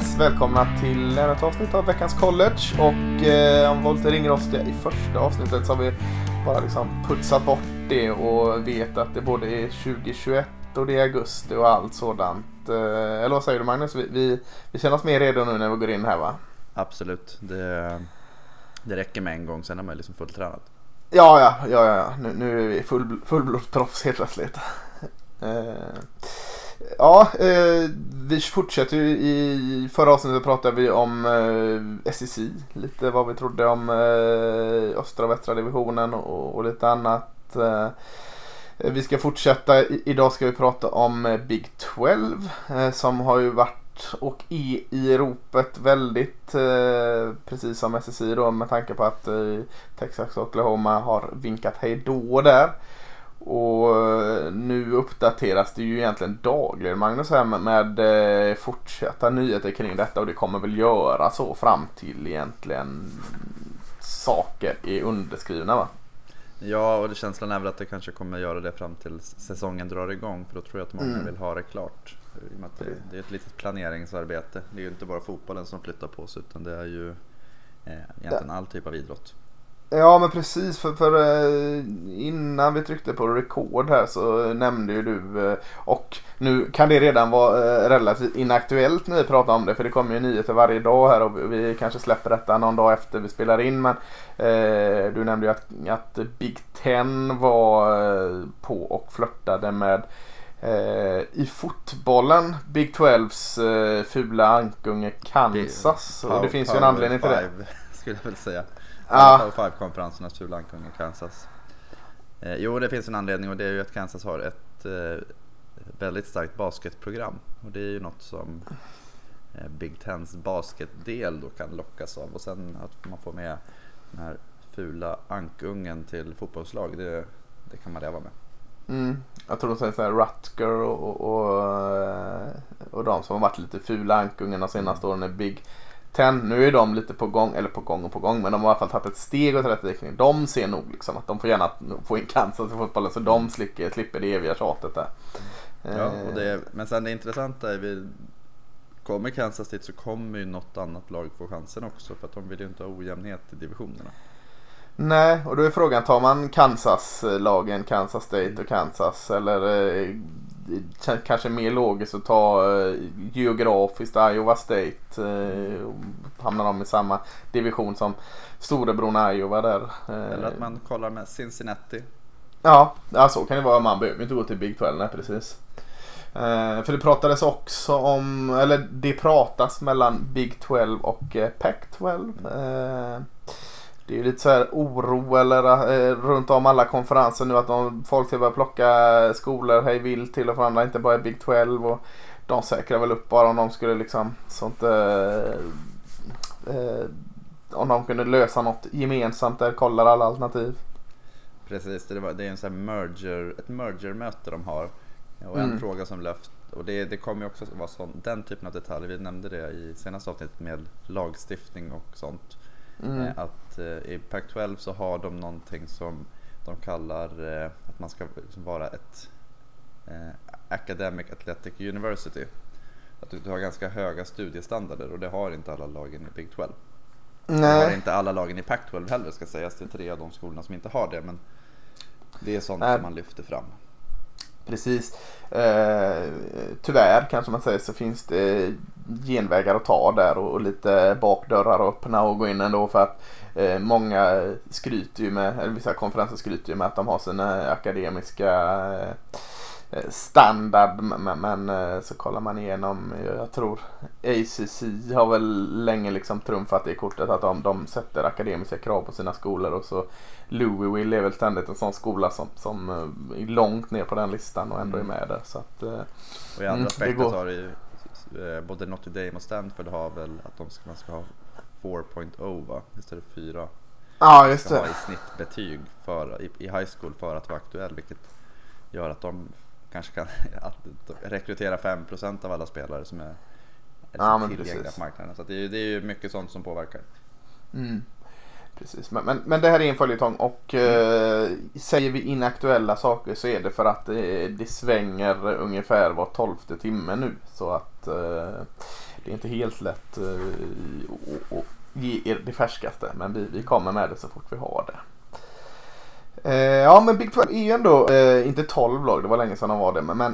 Yes, välkomna till ännu ett avsnitt av veckans college. Och eh, om var lite ringrostiga i första avsnittet så har vi bara liksom putsat bort det och vet att det både är 2021 och det är augusti och allt sådant. Eh, eller vad säger du Magnus? Vi, vi, vi känner oss mer redo nu när vi går in här va? Absolut. Det, det räcker med en gång, sen är man liksom fulltränad. Ja, ja, ja, ja. Nu, nu är vi full, fullblodsproffs helt plötsligt. Eh, ja, eh, vi fortsätter ju. I förra avsnittet pratade vi om eh, SSI. Lite vad vi trodde om eh, östra och västra divisionen och, och lite annat. Eh, vi ska fortsätta. I, idag ska vi prata om eh, Big 12 eh, som har ju varit och är i ropet väldigt eh, precis som SSI då med tanke på att eh, Texas och Oklahoma har vinkat hej då där. Och eh, nu uppdateras det ju egentligen dagligen Magnus här med, med eh, fortsatta nyheter kring detta och det kommer väl göra så fram till egentligen saker är underskrivna va? Ja, och det känslan är väl att det kanske kommer göra det fram till säsongen drar igång för då tror jag att många Mm. vill ha det klart. Det, det är ett litet planeringsarbete. Det är ju inte bara fotbollen som flyttar på sig utan det är ju eh, egentligen all typ av idrott. Ja men precis för, för eh, innan vi tryckte på record här så nämnde ju du eh, och nu kan det redan vara eh, relativt inaktuellt när vi pratar om det för det kommer ju nyheter varje dag här och vi kanske släpper detta någon dag efter vi spelar in men eh, du nämnde ju att, att Big Ten var på och flörtade med eh, i fotbollen Big 12s eh, fula ankunge Kansas och det finns ju en anledning till det. Skulle jag väl säga. Ja. Power 5-konferensernas fula ankung i Kansas. Eh, jo, det finns en anledning och det är ju att Kansas har ett eh, väldigt starkt basketprogram. Och det är ju något som eh, Big Tens basketdel då kan lockas av. Och sen att man får med den här fula ankungen till fotbollslag, det, det kan man leva med. Mm. Jag tror de säger såhär Rutger och, och, och, eh, och de som har varit lite fula ankungarna senaste åren är Big Ten. Nu är de lite på gång, eller på gång och på gång, men de har i alla fall tagit ett steg åt rätt riktning. De ser nog liksom att de får gärna få in Kansas i fotbollen så de slipper, slipper det eviga tjatet där. Ja, och Eh, det, men sen det intressanta är vi Kommer Kansas dit så kommer ju något annat lag få chansen också för att de vill ju inte ha ojämnhet i divisionerna. Nej, och då är frågan, tar man Kansas-lagen, Kansas State och Kansas eller eh, kanske mer logiskt att ta eh, geografiskt Iowa State. Eh, hamnar de i samma division som storebror Iowa där. Eh, Eller att man kollar med Cincinnati. Ja, ja, så kan det vara. Man behöver inte gå till Big 12, nej precis. För det pratades också om, eller det pratas mellan Big 12 och Pac 12. Eh, det är ju lite så här oro eller eh, runt om alla konferenser nu att de, folk ska börja plocka skolor hej vilt till och från andra, inte bara i Big 12. Och de säkrar väl upp bara om de skulle liksom sånt eh, eh, om de kunde lösa något gemensamt där, kollar alla alternativ. Precis, det, var, det är en sån här merger, ett merger-möte de har. Och en Mm. fråga som löft, och det, det kommer ju också vara sån, den typen av detaljer, vi nämnde det i senaste avsnittet med lagstiftning och sånt. Mm. Eh, Att eh, i Pac-12 så har de någonting som de kallar eh, att man ska liksom vara ett Academic Athletic University. Att du, har ganska höga studiestandarder och det har inte alla lagen i Big 12. Det har Nej. inte alla lagen i Pac-12 heller ska sägas. Det är tre av de skolorna som inte har det men det är sånt Nej. som man lyfter fram. Precis. Eh, tyvärr kanske man säger så finns det genvägar att ta där och, och lite bakdörrar att öppna och gå in ändå för att eh, många skryter ju med, eller vissa konferenser skryter ju med att de har sina akademiska eh, standard men, men eh, så kollar man igenom, jag tror ACC har väl länge liksom trumfat det kortet att de, de sätter akademiska krav på sina skolor och så Louisville är väl ständigt en sån skola som, som eh, är långt ner på den listan och ändå är Mm. med där. Så att, eh, Och i andra Mm, aspekter så har det ju eh, både Notre Dame och Stanford har väl att de ska, man ska ha 4.0 va? Istället för 4. ja, just ska det. ha i snittbetyg för, i, i high school för att vara aktuell vilket gör att de kanske kan rekrytera 5% av alla spelare som är, Ja, tillgängliga precis. på marknaden. Så det, är, det är ju mycket sånt som påverkar. Mm. Precis, men, men, men det här är en följetong och eh, säger vi inaktuella saker så är det för att det, det svänger ungefär var tolfte timme nu. Så att eh, det är inte helt lätt att uh, ge er det färskaste. Men vi, vi kommer med det så fort vi har det. Eh, ja men Big 12 är ju ändå, eh, inte 12 lag, det var länge sedan de var det, men, men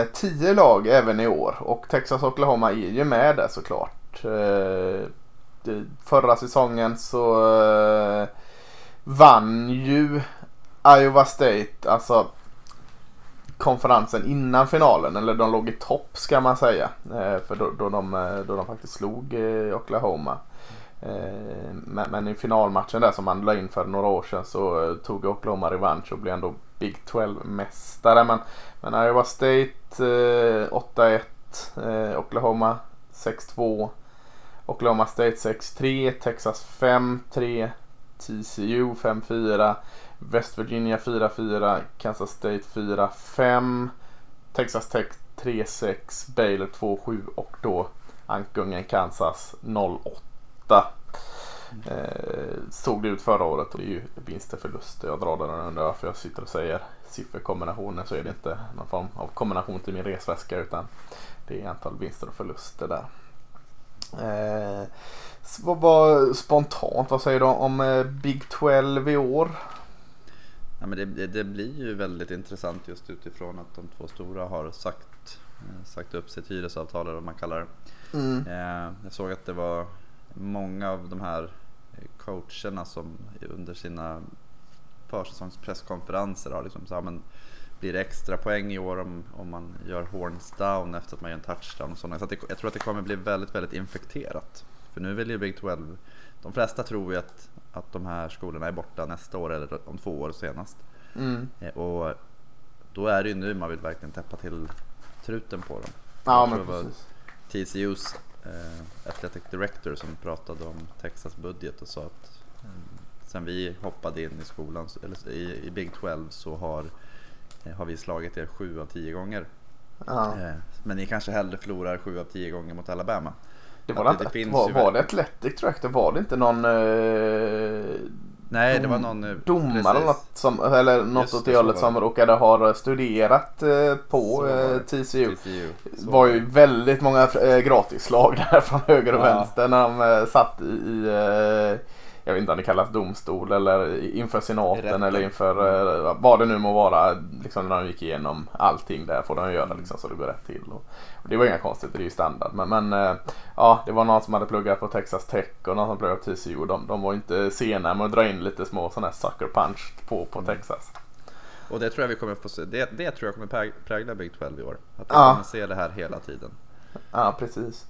eh, 10 lag även i år. Och Texas och Oklahoma är ju med där såklart. Eh, förra säsongen så eh, vann ju Iowa State, alltså konferensen innan finalen. Eller de låg i topp ska man säga. Eh, för då, då, de, eh, då de faktiskt slog eh, Oklahoma. Eh, men, men, i finalmatchen där som man la in för några år sedan så eh, tog Oklahoma revansch och blev ändå Big 12-mästare. Men, men Iowa State eh, 8-1, Oklahoma 6-2. Oklahoma State 6-3, Texas 5-3, TCU 5-4, West Virginia 4-4, Kansas State 4-5, Texas Tech 3-6, Baylor 2-7 och då Ankungen Kansas 0-8. Eh, såg det ut förra året och det är ju vinster förluster. Jag drar den under varför jag sitter och säger sifferkombinationer så är det inte någon form av kombination till min resväska utan det är antal vinster och förluster där. Eh, vad var spontant, vad säger du om eh, Big 12 i år? Ja, men det, det, blir ju väldigt intressant just utifrån att de två stora har sagt, eh, sagt upp sitt hyresavtal eller vad man kallar det. Mm. Eh, jag såg att det var många av de här coacherna som under sina försäsongspresskonferenser har liksom så här, men blir det extra poäng i år om, om man gör horns down efter att man gör en touchdown och sådana. Så det, jag tror att det kommer bli väldigt, väldigt infekterat. För nu vill ju Big 12, de flesta tror ju att, att de här skolorna är borta nästa år eller om två år senast. Mm. Eh, och då är det ju nu man vill verkligen täppa till truten på dem. Ja, men precis. TCUs eh, Athletic Director som pratade om Texas budget och sa att eh, sen vi hoppade in i skolan, eller i, i Big 12 så har Eh, har vi slagit er sju av tio gånger. Ja. Eh, men ni kanske hellre förlorar sju av tio gånger mot Alabama. Det var, det, det, var, var det Athletic Director? Var det inte någon eh, Nej, det var någon eh, domare eller något, som, eller något åt det hållet som råkade ha studerat eh, på eh, TCU. TCU. Det var ju väldigt många eh, gratisslag där från höger och ja. vänster när de eh, satt i jag vet inte om det kallas domstol eller inför senaten eller inför eh, vad det nu må vara. Liksom när de gick igenom allting där får de göra liksom, så det går rätt till. Och, det var inga konstigheter, det är ju standard. Men, men eh, ja, det var någon som hade pluggat på Texas Tech och någon som pluggade på TCU. De, de var inte sena med att dra in lite små sådana här sucker punch på, på mm. Texas. Och det tror jag vi kommer få se. Det, det tror jag kommer prägla Big 12 i år. Att vi ja. kommer se det här hela tiden. Ja, precis.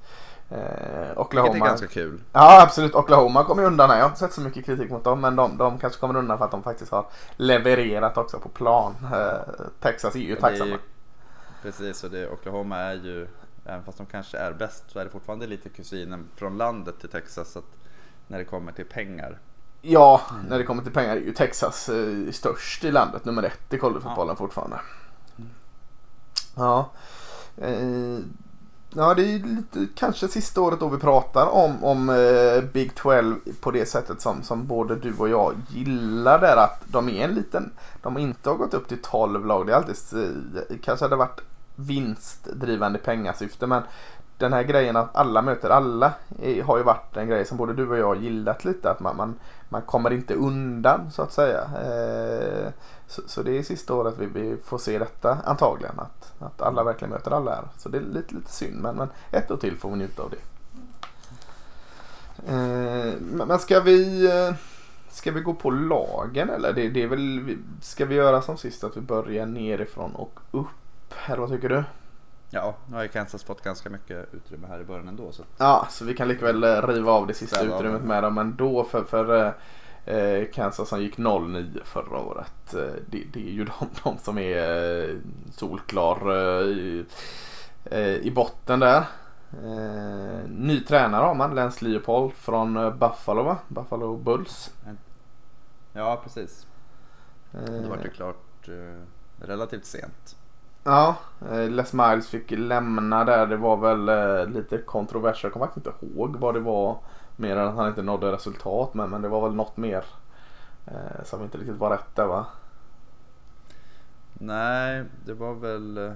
Eh, Oklahoma. Vilket är ganska kul. Ja absolut. Oklahoma kommer undan här. Jag har inte sett så mycket kritik mot dem. Men de, de kanske kommer undan för att de faktiskt har levererat också på plan. Eh, Texas är ju tacksamma. Ju, precis och det, Oklahoma är ju, även fast de kanske är bäst så är det fortfarande lite kusinen från landet till Texas. Så att när det kommer till pengar. Ja, mm. när det kommer till pengar är ju Texas eh, störst i landet. Nummer ett i collegefotbollen ja. fortfarande. Mm. Ja. Eh, Ja, det är lite, kanske sista året då vi pratar om, om eh, Big 12 på det sättet som, som både du och jag gillar där att de är en liten, de inte har gått upp till 12 lag. Det är alltid, eh, kanske hade varit vinstdrivande pengasyfte men den här grejen att alla möter alla har ju varit en grej som både du och jag gillat lite. Att man, man, man kommer inte undan så att säga. Eh, så, så, det är sista året vi, vi, får se detta antagligen. Att, att alla verkligen möter alla här. Så det är lite, lite synd men, men ett år till får vi njuta av det. Eh, men ska vi, eh, ska vi gå på lagen eller? Det, det är väl, ska vi göra som sist att vi börjar nerifrån och upp? Eller vad tycker du? Ja, nu har ju Kansas fått ganska mycket utrymme här i början ändå. Så. Ja, så vi kan likväl eh, riva av det sista Ställa utrymmet med dem ändå. För, för eh, eh Kansas som gick 0-9 förra året. Eh, det, det, är ju de, de som är eh, solklar eh, i, i botten där. ny tränare har man, Lance Leopold från Buffalo va? Buffalo Bulls. Ja, precis. Det var ju klart relativt sent. Ja, eh, Les Miles fick lämna där. Det var väl eh, lite kontroversiellt. Jag kommer faktiskt inte ihåg vad det var. Mer än att han inte nådde resultat. Men, men det var väl något mer eh, som inte riktigt var rätt där va? Nej, det var väl... Eh,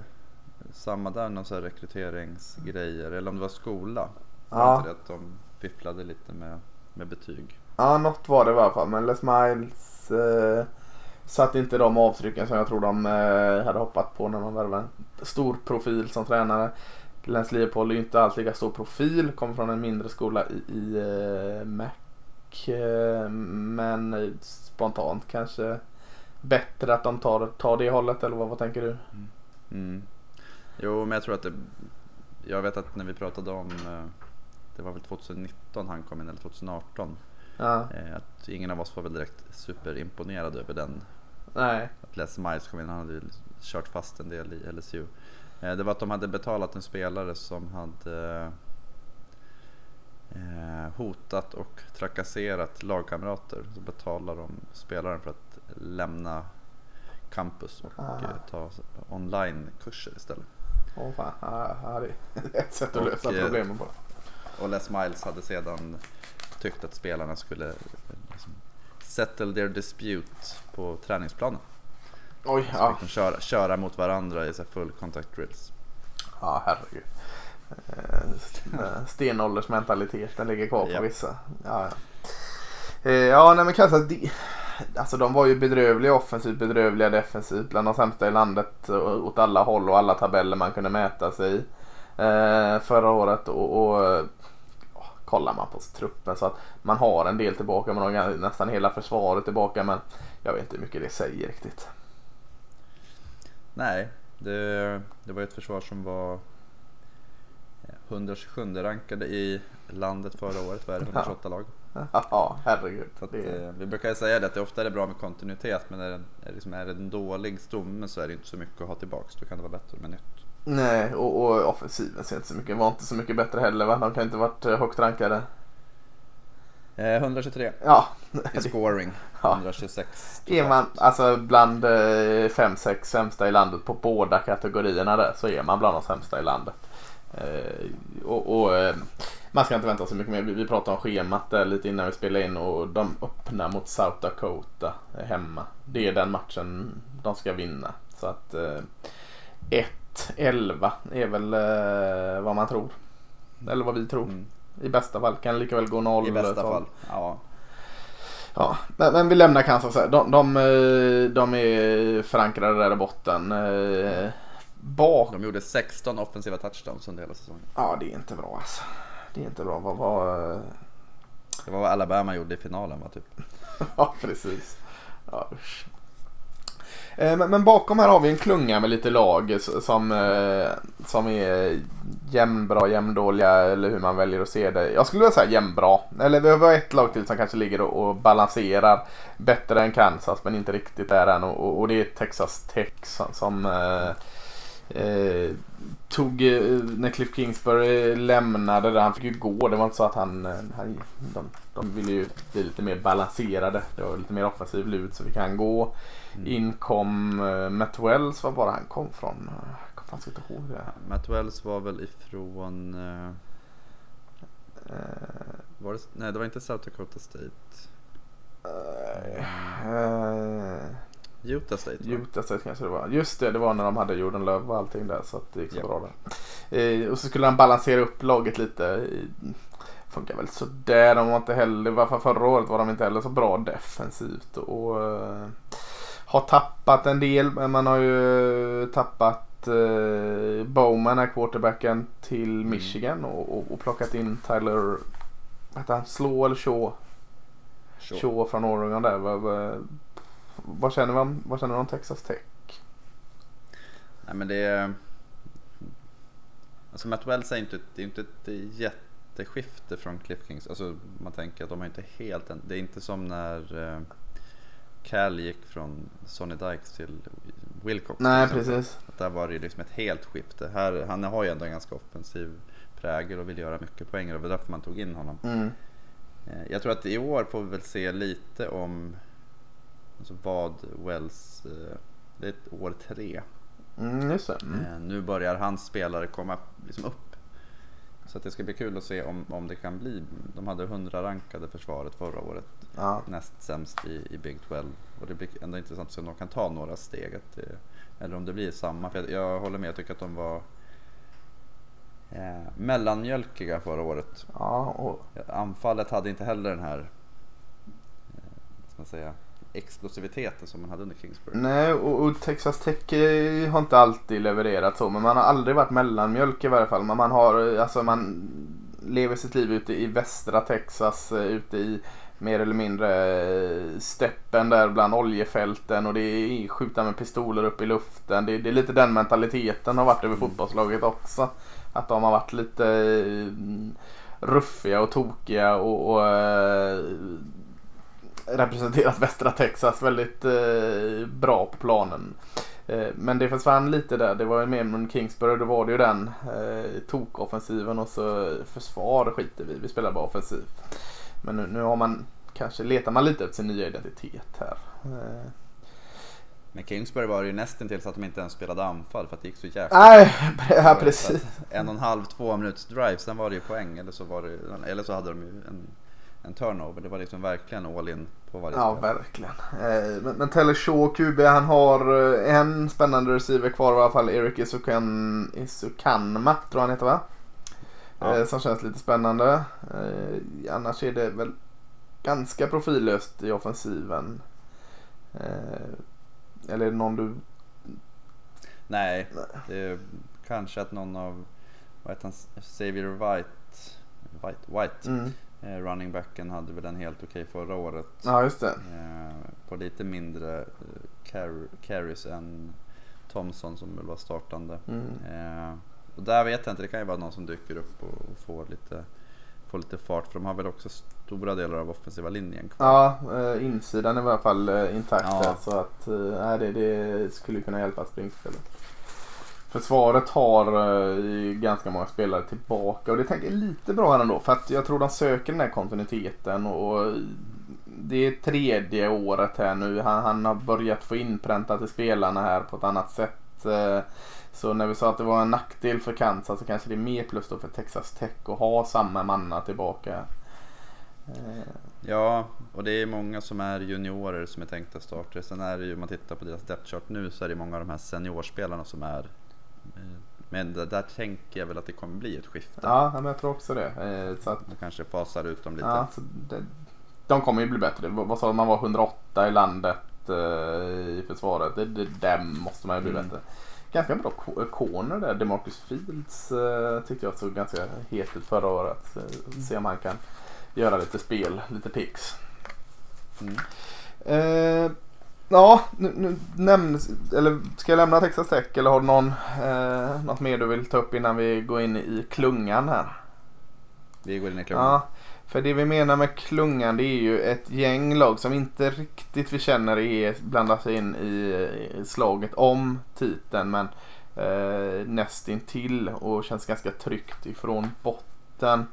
samma där, någon sån här rekryteringsgrejer, eller om det var skola. Ja. Inte det att de fifflade lite med, med betyg? Ja, något var det i alla fall. Men Les Miles satte inte de avtrycken som jag tror de eh, hade hoppat på när man värvade en stor profil som tränare. Lance Leopold är ju inte alls lika stor profil, kommer från en mindre skola i, i eh, Mac. Eh, men spontant kanske bättre att de tar, tar det hållet eller vad, vad tänker du? Mm. Jo, men jag tror att det... Jag vet att när vi pratade om... Det var väl 2019 han kom in, eller 2018. Ja, Att ingen av oss var väl direkt superimponerad över den. nej. Att Les Miles kom in, han hade ju kört fast en del i LSU. Eh, Det var att de hade betalat en spelare som hade eh, hotat och trakasserat lagkamrater. Så betalar de spelaren för att lämna campus och Ah. eh, ta onlinekurser istället. Åh fan, ja, ja, det är ett sätt att Och, lösa problemen på. Och Les Miles hade sedan tyckt att spelarna skulle settle their dispute på träningsplanen. Oj, Så ja. de köra, köra mot varandra i så full contact drills. Ja, herregud. Eh, Stenåldersmentaliteten ligger kvar på Ja. vissa. Ja, ja. Eh, ja nej men Kansas, de, alltså de var ju bedrövliga offensivt, bedrövliga defensivt. Bland de sämsta i landet åt alla håll och alla tabeller man kunde mäta sig i. Eh, förra året och, och kollar man på truppen så att man har en del tillbaka. Man har nästan hela försvaret tillbaka men jag vet inte hur mycket det säger riktigt. Nej, det, det var ett försvar som var eh, 127 rankade i landet förra året. Vad är det? 128 lag. Ja, herregud. Att, eh, vi brukar säga det att det ofta är det bra med kontinuitet men är det, är det, liksom, är det en dålig stomme så är det inte så mycket att ha tillbaks. Då kan det vara bättre med nytt. Nej, och, och offensiven ser inte så mycket, var inte så mycket bättre heller va? De kan inte varit eh, högt rankade. Eh, 123 ja. i scoring, ja. 126 Är man alltså bland eh, 5-6 sämsta i landet på båda kategorierna där så är man bland de sämsta i landet. Och, och man ska inte vänta så mycket mer. Vi pratade om schemat där lite innan vi spelade in och de öppnar mot South Dakota hemma. Det är den matchen de ska vinna. Så att 1 11 är väl eh, vad man tror. Eller vad vi tror. Mm. I bästa fall kan lika väl gå 0. I bästa tal. fall, ja. Ja, men, men vi lämnar Kansas. De, de, eh, de är förankrade där i botten. Eh, bak... De gjorde 16 offensiva touchdowns under hela säsongen. Ja, det är inte bra alltså. Det är inte bra. Vad, vad... Eh, det var vad Alabama gjorde i finalen va, typ? ja, precis. Ja, usch. Eh, men, men bakom här har vi en klunga med lite lag som, eh, som är jämnbra, jämndåliga eller hur man väljer att se det. Jag skulle vilja säga jämnbra. Eller vi har ett lag till som kanske ligger och, balanserar bättre än Kansas men inte riktigt där än. Och, och- det är Texas Tech som, som eh, eh tog, när Cliff Kingsbury lämnade där, han fick ju gå. Det var inte så att han, han de, de ville ju bli lite mer balanserade. Det var lite mer offensiv lut så vi kan gå. Mm. In kom uh, Matt Wells, var bara han kom från? Jag kommer faktiskt inte ihåg det. Matt Wells var väl ifrån... Eh, var det, nej det var inte South Dakota State. Utah State va? Utah State kanske det var. Just det, det var när de hade Jordan Love och allting där så det gick så Ja. bra där. Eh, och så skulle han balansera upp laget lite. Funkar väl sådär. De var inte heller, i alla fall förra året var de inte heller så bra defensivt. Och eh, har tappat en del. Men man har ju tappat eh, Bowman, är quarterbacken, till Michigan och, och, och plockat in Tyler, han, Slaw eller Shaw? Shaw från Oregon där. Vad, känner om, vad känner du om Texas Tech? Nej men det är... Alltså Matt Wells är inte, det är inte ett jätteskifte från Cliff Kings. Alltså man tänker att de har inte helt... Det är inte som när eh, Cal gick från Sonny Dykes till Wilcox. Nej, precis. Att där var det ju liksom ett helt skifte. Här, han har ju ändå en ganska offensiv prägel och vill göra mycket poäng. och Det var därför man tog in honom. Mm. Eh, Jag tror att i år får vi väl se lite om alltså vad Wells... eh, Det är år tre. Mm, just det. Mm. Eh, Nu börjar hans spelare komma liksom upp. Så att det ska bli kul att se om, om det kan bli. De hade 100 rankade försvaret förra året. Ja. Näst sämst i, i Big 12. Och det blir ändå intressant att se om de kan ta några steg. Det, Eller om det blir samma. För jag, jag håller med, jag tycker att de var eh, mellanmjölkiga förra året. Ja, och Anfallet hade inte heller den här eh, man säga, explosiviteten som man hade under Kingsbury. Nej, och, och Texas Tech eh, har inte alltid levererat så. Men man har aldrig varit mellanmjölk i varje fall. Men man har, eh, alltså man lever sitt liv ute i västra Texas. eh, Ute i mer eller mindre eh, steppen där bland oljefälten. Och det är skjuta med pistoler upp i luften. Det, det är lite den mentaliteten har varit över fotbollslaget också. Att de har varit lite eh, ruffiga och tokiga och, och eh, representerat västra Texas väldigt eh, bra på planen. Eh, men det försvann lite där. Det var ju mer med Kingsbury. Då var det ju den eh, tokoffensiven och så försvar skiter vi Vi spelar bara offensiv. Men nu, nu har man kanske letar man lite efter sin nya identitet här. Eh, Men Kingsbury var det ju nästan till så att de inte ens spelade anfall för att det gick så jäkla Nej, ja, precis. En och en halv, två minuters drive, sen var det ju poäng eller så, var det, eller så hade de ju en, en turnover. Det var liksom verkligen all in på varje Ja, spel. verkligen. Eh, Men, men Taylor Shaw, QB, han har eh, en spännande receiver kvar i alla fall. Erik Isukan, Isukanma tror han heter va? Ja. Som känns lite spännande. Annars är det väl ganska profillöst i offensiven. Eh, Eller är det någon du... Nej, är kanske att någon av, vad heter han, Xavier White, White, White Mm. eh, running backen hade väl en helt okej förra året. Ja, just det. Eh, på lite mindre eh, car- carries än Thompson som väl var startande. Mm. Eh, och där vet jag inte, det kan ju vara någon som dyker upp och, och får, lite, får lite fart för de har väl också stora delar av offensiva linjen kvar. Ja, eh, insidan är i alla fall eh, intakt Ja. där, så att eh, nej, det, det skulle kunna hjälpa springspelet. Försvaret har eh, ganska många spelare tillbaka och det tänker jag är lite bra här ändå för att jag tror de söker den här kontinuiteten och det är tredje året här nu. Han, han har börjat få inpräntat i spelarna här på ett annat sätt. Så när vi sa att det var en nackdel för Kansas så kanske det är mer plus då för Texas Tech att ha samma manna tillbaka. Eh, Ja, och det är många som är juniorer som är tänkta startare. Sen är det ju, om man tittar på deras depth chart nu så är det många av de här seniorspelarna som är eh, men där, där tänker jag väl att det kommer bli ett skifte. Ja, men jag tror också det. Eh, Så att, Man kanske fasar ut dem lite. ja, så det, de kommer ju bli bättre. Vad sa du, man var 108 i landet i försvaret. Det, det, där måste man ju bli Mm. bättre. Ganska bra corner där. Demarcus Fields tyckte jag såg ganska het ut förra året. Eh, Se om han kan göra lite spel, lite picks. Mm. Eh, ja, nu, nu nämns, eller ska jag lämna Texas Tech eller har du någon, eh, något mer du vill ta upp innan vi går in i klungan här? Vi går in i klubben. Ja, för det vi menar med klungan det är ju ett gäng lag som inte riktigt vi känner är blandar sig in i, i slaget om titeln men eh, nästintill och känns ganska tryggt ifrån botten.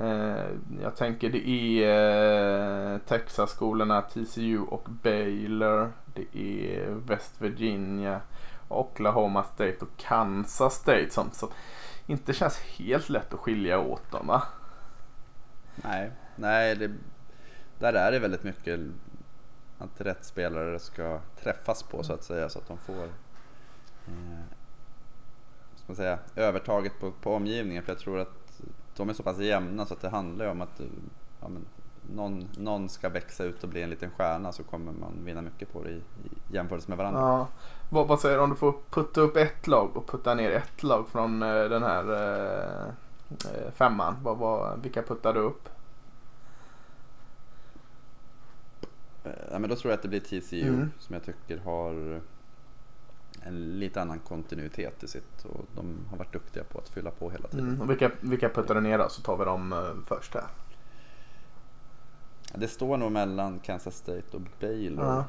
Eh, jag tänker det är eh, Texas-skolorna TCU och Baylor. Det är West Virginia, Oklahoma State och Kansas State som, som inte känns helt lätt att skilja åt dem va? Nej, nej det, där är det väldigt mycket att rätt spelare ska träffas på så att säga så att de får eh, ska man säga, övertaget på, på omgivningen. För jag tror att de är så pass jämna så att det handlar ju om att ja, men, någon, någon ska växa ut och bli en liten stjärna så kommer man vinna mycket på det i, i jämförelse med varandra. Ja. Vad, vad säger du om du får putta upp ett lag och putta ner ett lag från eh, den här eh, eh, femman? Vad, vad, vilka puttar du upp? Eh, Ja, men då tror jag att det blir TCU Mm. som jag tycker har en lite annan kontinuitet i sitt och de har varit duktiga på att fylla på hela tiden. Mm. Och vilka, vilka puttar du ner då? Så tar vi dem eh, först här. Det står nog mellan Kansas State och Baylor. Ja.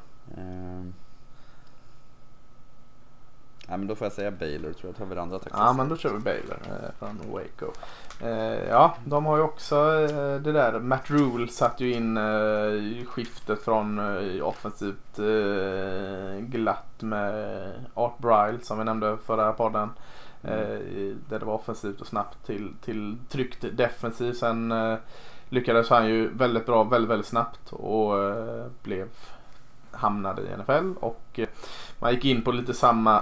Ja, men då får jag säga Baylor tror jag. tar vi det andra Texas Ja men då kör vi Baylor eh, från Waco. Eh, ja de har ju också eh, det där. Matt Rule satt ju in eh, skiftet från eh, offensivt eh, glatt med Art Bryle som vi nämnde förra podden. Eh, där det var offensivt och snabbt till, till tryckt defensivt. Sen lyckades han ju väldigt bra väldigt väldigt snabbt och blev hamnade i NFL och man gick in på lite samma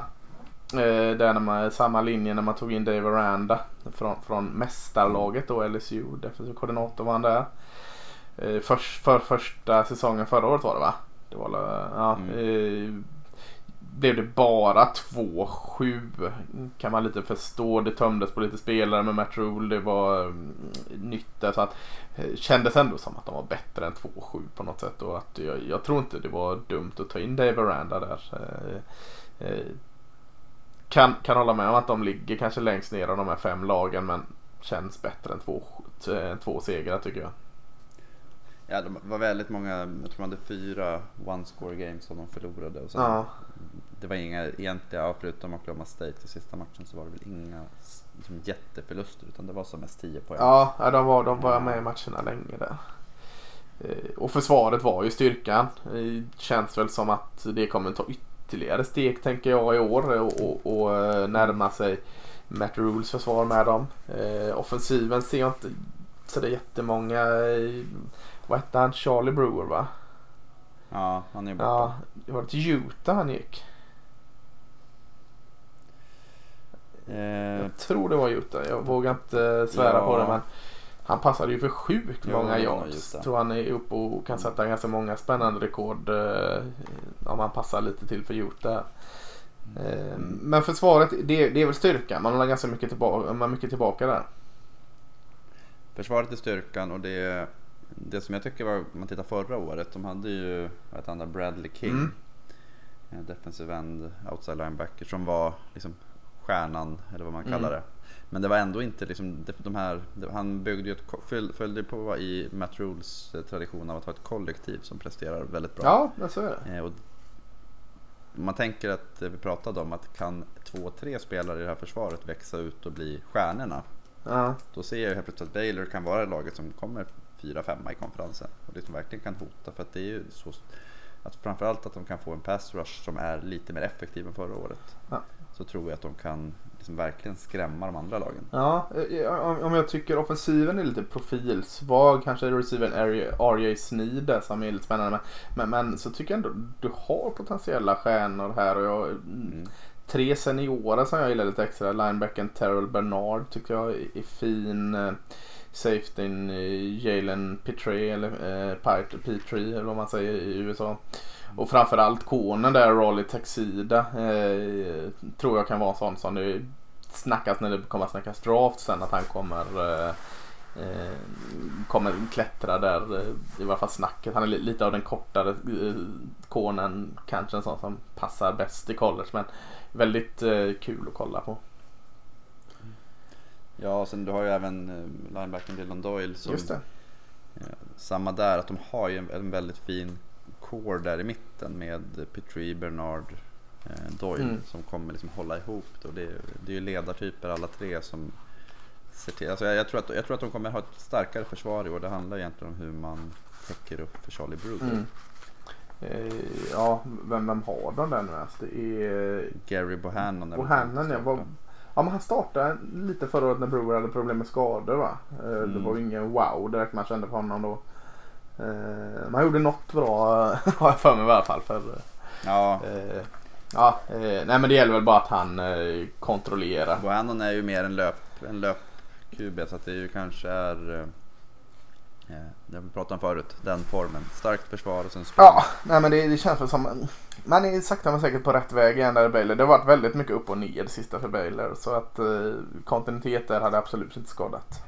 eh, där när man, samma linje när man tog in Dave Aranda från, från mästarlaget då LSU. Defensiv koordinator var han där. Eh, för, för första säsongen förra året var det va? Det var, ja, Mm. eh, blev det bara 2-7 kan man lite förstå. Det tömdes på lite spelare med Matt Rule. Det var mm, nytt där. Så att, eh, kändes ändå som att de var bättre än 2-7 på något sätt. Och att jag, jag tror inte det var dumt att ta in Dave Aranda där. Kan, kan hålla med om att de ligger kanske längst ner av de här fem lagen men känns bättre än två, eh, två segrar tycker jag. Ja, det var väldigt många, jag tror de hade fyra one score games som de förlorade. Och sen, Ja. Det var inga egentliga, ja, förutom Oklahoma State i sista matchen så var det väl inga liksom, jätteförluster utan det var som mest 10 poäng. Ja, ja, de var, de var med i matcherna länge där. Eh, Och försvaret var ju styrkan. Det känns väl som att det kommer ta ytterligare steg tänker jag i år och, och, och eh, närma sig Matt Rules försvar med dem. Eh, offensiven ser jag inte så det är jättemånga. Vad hette han? Charlie Brewer va? Ja, han är borta. Ja, det var till Utah han gick. Eh, Jag tror det var Utah. Jag vågar inte svära Ja. på det men han passade ju för sjukt Jo, många var yards. Tror han är uppe och kan sätta ganska många spännande rekord eh, om han passar lite till för Utah. Eh, Men försvaret, det, det är väl styrkan. Man har ganska mycket tillbaka, man mycket tillbaka där. Försvaret är styrkan och det, det som jag tycker var, om man tittar förra året, de hade ju han där, Bradley King. Mm. En defensive end, outside linebacker som var liksom stjärnan eller vad man Mm. kallar det. Men det var ändå inte liksom de, här, han byggde ju ett, följde på i Matt Rules eh, tradition av att ha ett kollektiv som presterar väldigt bra. Ja, så är det. Eh, och man tänker att vi pratade om att kan två, tre spelare i det här försvaret växa ut och bli stjärnorna. Ja, Då ser jag helt plötsligt att Baylor kan vara det laget som kommer fyra, femma i konferensen. Och det som verkligen kan hota för att det är ju så att framförallt att de kan få en pass rush som är lite mer effektiv än förra året. Ja. Så tror jag att de kan liksom verkligen skrämma de andra lagen. ja eh, om- jag tycker offensiven är lite profilsvag. Kanske receiven RJ där som är lite spännande. Men, men, men så tycker jag ändå du har potentiella stjärnor här. Och jag, Mm. tre seniorer som jag gillar lite extra. Linebacken Terrell Bernard tycker jag är fin. Eh, Safetyn eh, Jalen Petrie eller eh, Petrie eller vad man säger i USA. Och framförallt konen där, Raleigh Taxida, eh, tror jag kan vara en sån som det snackas när det kommer att snackas draft sen att han kommer eh, eh, kommer klättra där eh, i varje fall snacket. Han är li- lite av den kortare eh, konen, kanske en sån som passar bäst i college men väldigt kul att kolla på. Ja, och sen du har ju även linebacken Dylan Doyle som Just det. Eh, Samma där, att de har ju en, en väldigt fin core där i mitten med Petrie, Bernard, eh, Doyle Mm. som kommer liksom hålla ihop det. Och det, är- det är ju ledartyper alla tre som ser till. Alltså jag, jag, tror att, jag tror att de kommer ha ett starkare försvar i år. Det handlar egentligen om hur man täcker upp för Charlie Brewer. Mm. Eh, ja, vem, vem har de där nu ens? Det är Gary Bohannon. Bohannon ja. Var, ja men han startade lite förra året när Brewer hade problem med skador va? Eh, Det Mm. var ju ingen wow direkt man kände på honom då. Eh, man gjorde något bra har jag för mig i alla fall. För, Ja, eh, ja, eh, nej men det gäller väl bara att han eh, kontrollerar. Bohannon är ju mer en löp, en löp-QB så att det är ju kanske är eh, eh, det vi pratade om förut, den formen. Starkt försvar och sen spring. Ja, nej men det, det känns väl som man är sakta men säkert på rätt väg igen där i Baylor. Det har varit väldigt mycket upp och ner det sista för Baylor. Så att eh, kontinuitet där hade absolut inte skadat.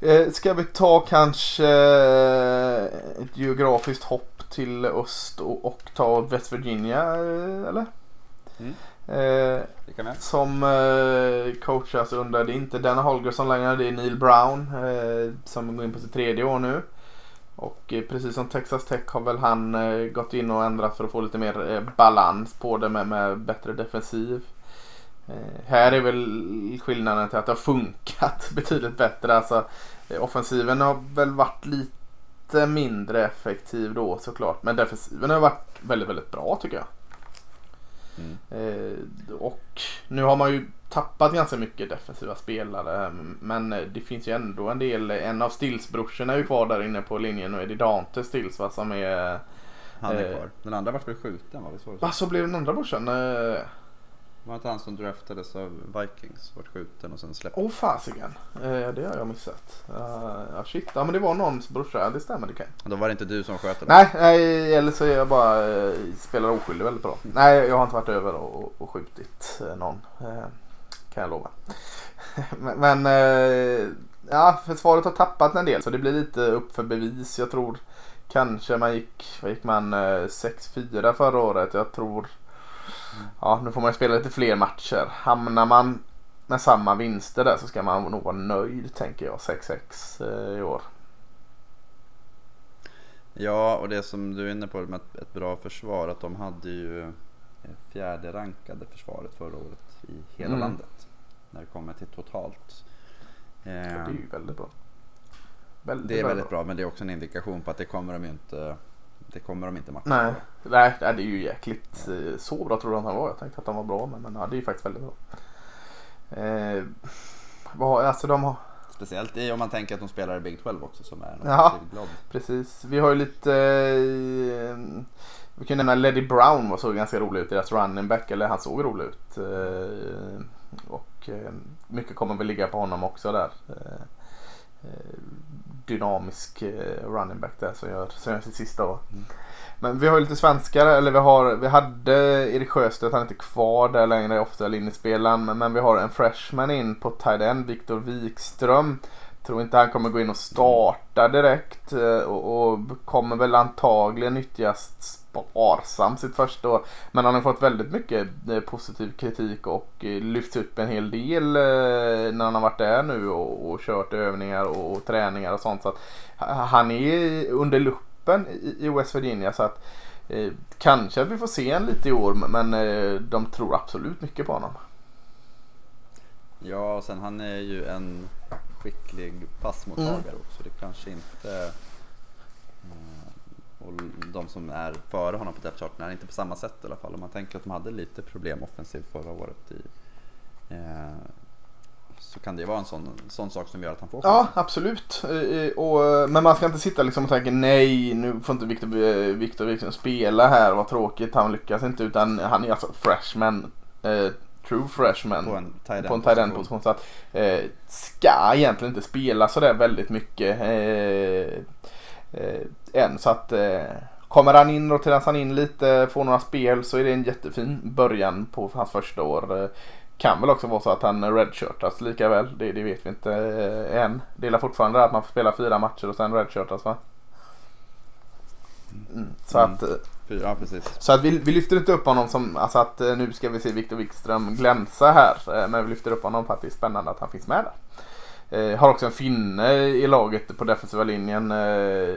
Eh, ska vi ta kanske eh, ett geografiskt hopp till öst och, och ta West Virginia eh, eller? Mm. Eh, som eh, coachas under, det är inte Dana Holgersson längre, det är Neil Brown eh, som går in på sitt tredje år nu. Och precis som Texas Tech har väl han gått in och ändrat för att få lite mer balans på det med, med bättre defensiv. Eh, här är väl skillnaden till att det har funkat betydligt bättre. Alltså, eh, offensiven har väl varit lite mindre effektiv då såklart. Men defensiven har varit väldigt, väldigt bra tycker jag. Mm. Eh, och nu har man ju tappat ganska mycket defensiva spelare. Men eh, det finns ju ändå en del. En av Stills brorsorna är ju kvar där inne på linjen. Och är det Dante Stills va, som är Han är Eh. kvar. Den andra vart väl skjuten va? Så blev den andra brorsan? Eh, Var inte han som draftades av Vikings? Vart skjuten och sen släppt? Åh fasiken. Eh, det har jag missat. Uh, shit. Ja men det var någons brorsa. Det stämmer det kan. Då var det inte du som sköt den? Nej, nej eller så är jag bara eh, spelar oskyldig väldigt bra. Nej jag har inte varit över och, och skjutit eh, någon. Eh, kan jag lova. men men eh, ja, försvaret har tappat en del så det blir lite upp för bevis. Jag tror kanske man gick, vad gick man, eh, 6-4 förra året. Jag tror, ja nu får man ju spela lite fler matcher. Hamnar man med samma vinster där så ska man nog vara nöjd tänker jag. 6-6 eh, i år. Ja, och det som du är inne på med ett, bra försvar, att de hade ju eh, fjärde rankade försvaret förra året i hela Mm. landet. När det kommer till totalt. Eh, det är ju väldigt bra. Väldigt, det är väldigt bra, men det är också en indikation på att det kommer de ju inte, det kommer de inte matcha. Nej, nej, det är ju jäkligt. eh, Så bra trodde jag att han var. Jag tänkte att han var bra, men, men ja, det är ju faktiskt väldigt bra. Eh, vad, alltså de har, Speciellt i, om man tänker att de spelar i Big 12 också som är Ja. blob. precis. Vi har ju lite, eh, vi kan nämna Leddy Brown var såg ganska rolig ut. Deras running back, eller han såg rolig ut. Eh, och eh, mycket kommer väl ligga på honom också där. Dynamisk eh, running back där som gör, som gör sitt sista år. Mm. Men vi har ju lite svenskar, eller vi, har, vi hade Erik Sjöstedt, han är inte kvar där längre, ofta linjespelaren. Men, men vi har en freshman in på tight end, Viktor Wikström. Tror inte han kommer gå in och starta direkt eh, och, och kommer väl antagligen nyttjas sparsamt sitt första år. Men han har fått väldigt mycket eh, positiv kritik och eh, lyfts upp en hel del eh, när han har varit där nu och, och kört övningar och, och träningar och sånt. Så att ha- han är under luppen i, i West Virginia så att eh, kanske att vi får se en lite i år men eh, de tror absolut mycket på honom. Ja, och sen han är ju en skicklig passmottagare Mm. också. Det kanske inte... Och de som är före honom på depth charten är inte på samma sätt i alla fall. Om man tänker att de hade lite problem offensivt förra året i, eh, så kan det vara en sån, sån sak som gör att han får Ja, absolut. Och, men man ska inte sitta liksom och tänka nej, nu får inte Victor, eh, Victor liksom spela här, vad tråkigt, han lyckas inte. Utan han är alltså freshman, eh, true freshman. på en end tight end position. Så att eh, ska egentligen inte spela sådär väldigt mycket eh, eh, än. Så att eh, kommer han in och tränas han in lite, får några spel så är det en jättefin början på hans första år. Eh, kan väl också vara så att han redshirtas lika väl. Det, det vet vi inte eh, än. Det är fortfarande att man får spela fyra matcher och sen redshirtas va? Mm, så Mm. att eh, ja, precis. så att vi, vi lyfter inte upp honom som alltså att eh, nu ska vi se Viktor Wikström glänsa här. eh, Men vi lyfter upp honom för att det är spännande att han finns med där. Eh, har också en finne i laget på defensiva linjen. Eh,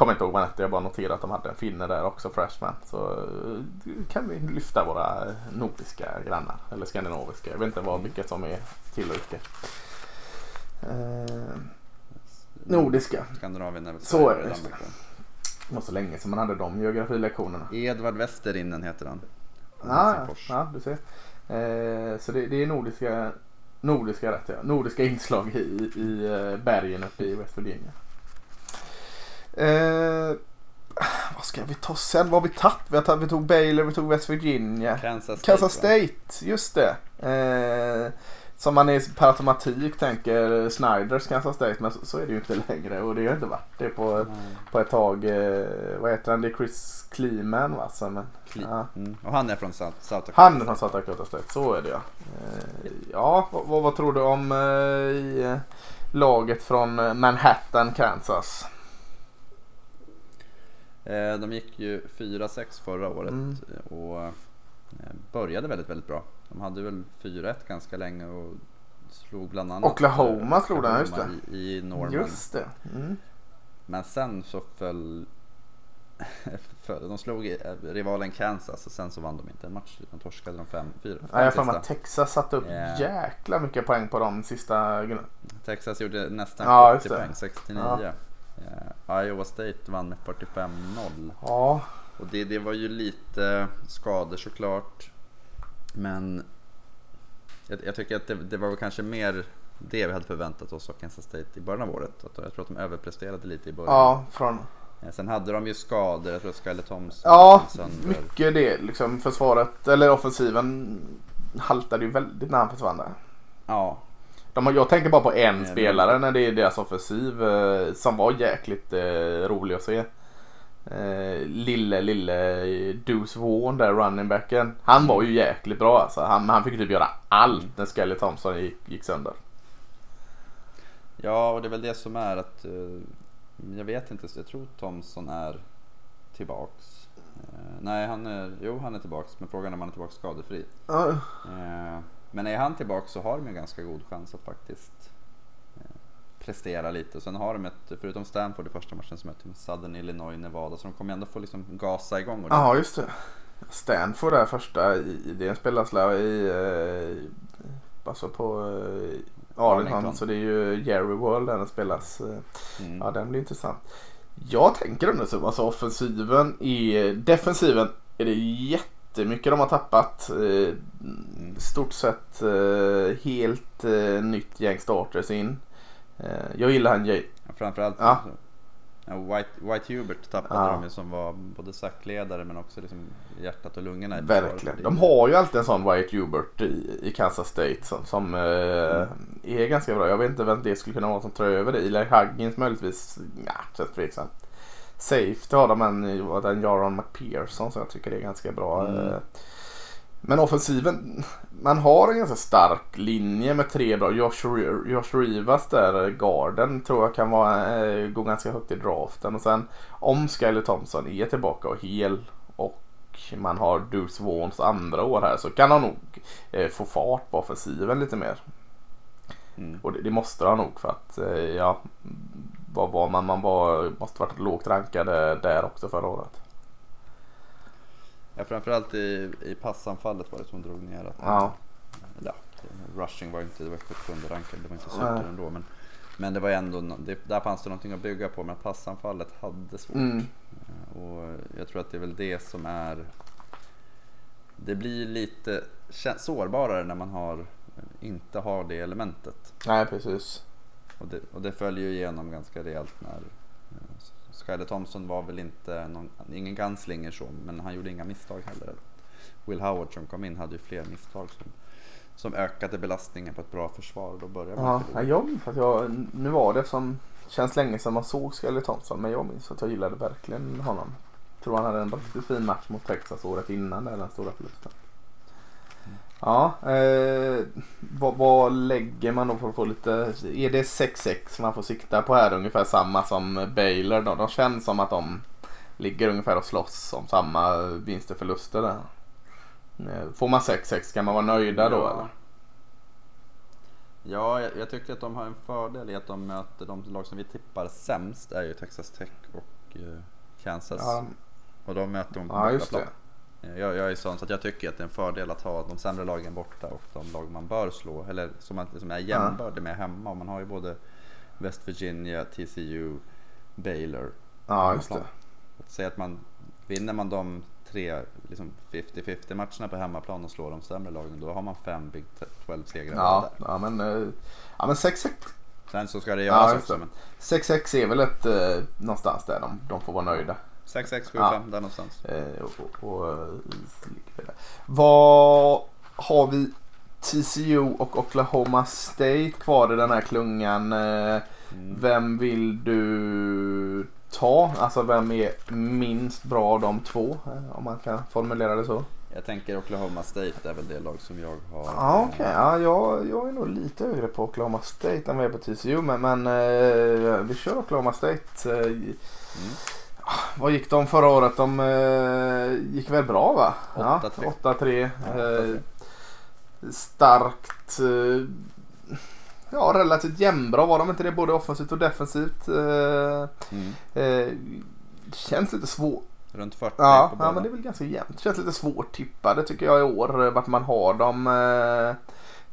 kommer inte ihåg vad han hette, jag bara noterat att de hade en finne där också, freshman. Så eh, kan vi lyfta våra nordiska grannar, eller skandinaviska. Jag vet inte vad, vilka som är till och icke. Eh, nordiska. Skandinavien är väl Så är det? Det var så länge som man hade de geografilektionerna. Edvard Westerinen heter han. Ja, Helsingfors. ja, du ser. Eh, så det, det är nordiska, nordiska rätt ja. Nordiska inslag i, i eh, bergen uppe i West Virginia. Eh, vad ska vi ta sen? Vad har vi tagit? Vi, har tagit, vi tog Baylor, vi tog West Virginia. Kansas State. Kansas? State, just det. Eh, som man är per automatik tänker Snyders Kansas State men så, så är det ju inte längre och det har inte varit det på, Nej. på ett tag. Eh, vad heter han? Det är Chris Kleeman va? Som, Kli- ja. Mm. Och han är från South, South Dakota. Han är från South Dakota State, så är det ja. Eh, ja, vad, vad, vad tror du om eh, i, eh, laget från eh, Manhattan, Kansas? Eh, De gick ju 4-6 förra året Mm. och eh, började väldigt, väldigt bra. De hade väl 4-1 ganska länge och slog bland annat Oklahoma eh, slog den, just Oklahoma I, i Norman. Just det. Mm. Men sen så föll... de slog rivalen Kansas och sen så vann de inte en match. De torskade de 5 4 Ja, jag har att Texas satte upp Ja. jäkla mycket poäng på de sista... Texas gjorde nästan Ja, 70 just det. poäng, 69. Ja. Eh, Iowa State vann med 45-0. Ja, Och det, det var ju lite skador såklart. Men jag, jag tycker att det, det var väl kanske mer det vi hade förväntat oss av Kansas State i början av året. Att jag tror att de överpresterade lite i början. ja från... Eh, Sen hade de ju skador, jag tror Skyler Thompson Ja, mycket det. Liksom försvaret, eller offensiven haltade ju väldigt när han försvann där. Ja, De, har- jag tänker bara på en Mm. spelare när det är deras offensiv eh, som var jäkligt eh, rolig att se. Eh, lille, lille Deuce Vaughn där, running backen. Han var ju jäkligt bra alltså. Han, han fick typ göra allt när Skelly Thompson gick, gick sönder. ja och det är väl det som är att eh, jag vet inte, jag tror Thompson är tillbaks. Eh, nej, han är, jo han är tillbaks, men frågan är om han är tillbaks skadefri. Eh, men är han tillbaks så har de ju ganska god chans att faktiskt eh, prestera lite. Sen har de ett, förutom Stanford i första matchen, som möter Southern Illinois, Nevada. Så de kommer ändå få liksom gasa igång. Ja, just det. Stanford där första, i, det spelas där i, eh, alltså på eh, Arlington. Så det är ju Jerry World där den spelas. Mm. Ja, den blir intressant. Jag tänker ändå så, alltså offensiven i defensiven är det jättemycket de har tappat. Eh, Stort sett eh, helt eh, nytt gäng starters in. Eh, jag gillar han Jay. Ja, framförallt Ja. ja, White, White Hubert tappade Ja. de ju som var både sackledare men också liksom hjärtat och lungorna i. Verkligen. De har ju alltid en sån Wyatt Hubert i, i Kansas State som, som eh, är ganska bra. Jag vet inte vem det skulle kunna vara som tar över det. Eli Huggins möjligtvis. Ja, känns tveksamt. Safety har de en, den Jaron McPherson som jag tycker är ganska bra. Mm. eh. Men offensiven, man har en ganska stark linje med tre bra. Josh, Josh Rivas där, eh, garden, tror jag kan vara, eh, gå ganska högt i draften. Och sen om Skyler Thompson är tillbaka och hel och man har Deuce Vaughns andra år här så kan han nog få fart på offensiven lite mer. Mm. Och det, det måste han nog för att ja, vad var man? Man var, måste varit lågt rankade där också förra året. Ja, framförallt i, i passanfallet var det som drog ner. Att, Ja. ja, rushing var inte, det var 77 rankad, det var inte super ändå. Men, men det var ändå, det, där fanns det någonting att bygga på. Men passanfallet hade svårt. Mm. Och jag tror att det är väl det som är Det blir lite sårbarare när man har inte har det elementet. Nej precis. Och det, och det följer ju igenom ganska rejält när eh, Skyler Thompson var väl inte någon, ingen gunslinger så, men han gjorde inga misstag heller. Will Howard som kom in hade ju fler misstag som, som ökade belastningen på ett bra försvar. Då börjar man Ja, jag minns att jag, nu var det som känns länge sedan man såg Skelly Thompson men jag minns att jag gillade verkligen honom. Tror han hade en riktigt fin match mot Texas året innan där, den stora förlusten. Ja, eh, vad, vad lägger man då för att få lite, är det 6-6 man får sikta på här ungefär samma som Baylor då? De känns som att de ligger ungefär och slåss om samma vinster och förluster där. Eh, Får man 6-6 kan man vara nöjda då Ja. eller? Ja, jag, jag tycker att de har en fördel i att de möter de lag som vi tippar sämst är ju Texas Tech och eh, Kansas. Ja, Och de möter de på ja just det. Eh, Jag, jag är sån så att jag tycker att det är en fördel att ha de sämre lagen borta och de lag man bör slå. Eller som, man, som är jämnbördig med hemma. Och man har ju både West Virginia, TCU, Baylor. Ja, just det. Att säga att man vinner man de tre liksom 50-50 matcherna på hemmaplan och slår de sämre lagen. Då har man fem Big 12 segrar Ja, där. ja men, eh, ja, men 6-6 Sen så ska det Ja, göras just också. det. Men 6-6 är väl ett, eh, någonstans där de, de får vara nöjda. 6, 6, 7, Ja. 5 där någonstans. Eh, och, och, och, eh. Vad har vi TCU och Oklahoma State kvar i den här klungan? Eh, Mm. Vem vill du ta? Alltså vem är minst bra av de två? Eh, Om man kan formulera det så. Jag tänker Oklahoma State är väl det lag som jag har. Ja, okej. Ja, jag, jag är nog lite högre på Oklahoma State än vad jag är på TCU. Men, men eh, vi kör Oklahoma State. Eh, Mm. Vad gick de förra året? De eh, gick väl bra va? 8-3. Ja, 8-3. Ja, Eh, 8-3. starkt. Eh, ja, relativt jämnbra var de inte det? Både offensivt och defensivt. Eh, Mm. eh, känns lite svårt. Runt 40 Ja, på ja båda. men det är väl ganska jämnt. Känns lite svårt tippade tycker jag i år eh, vart man har dem.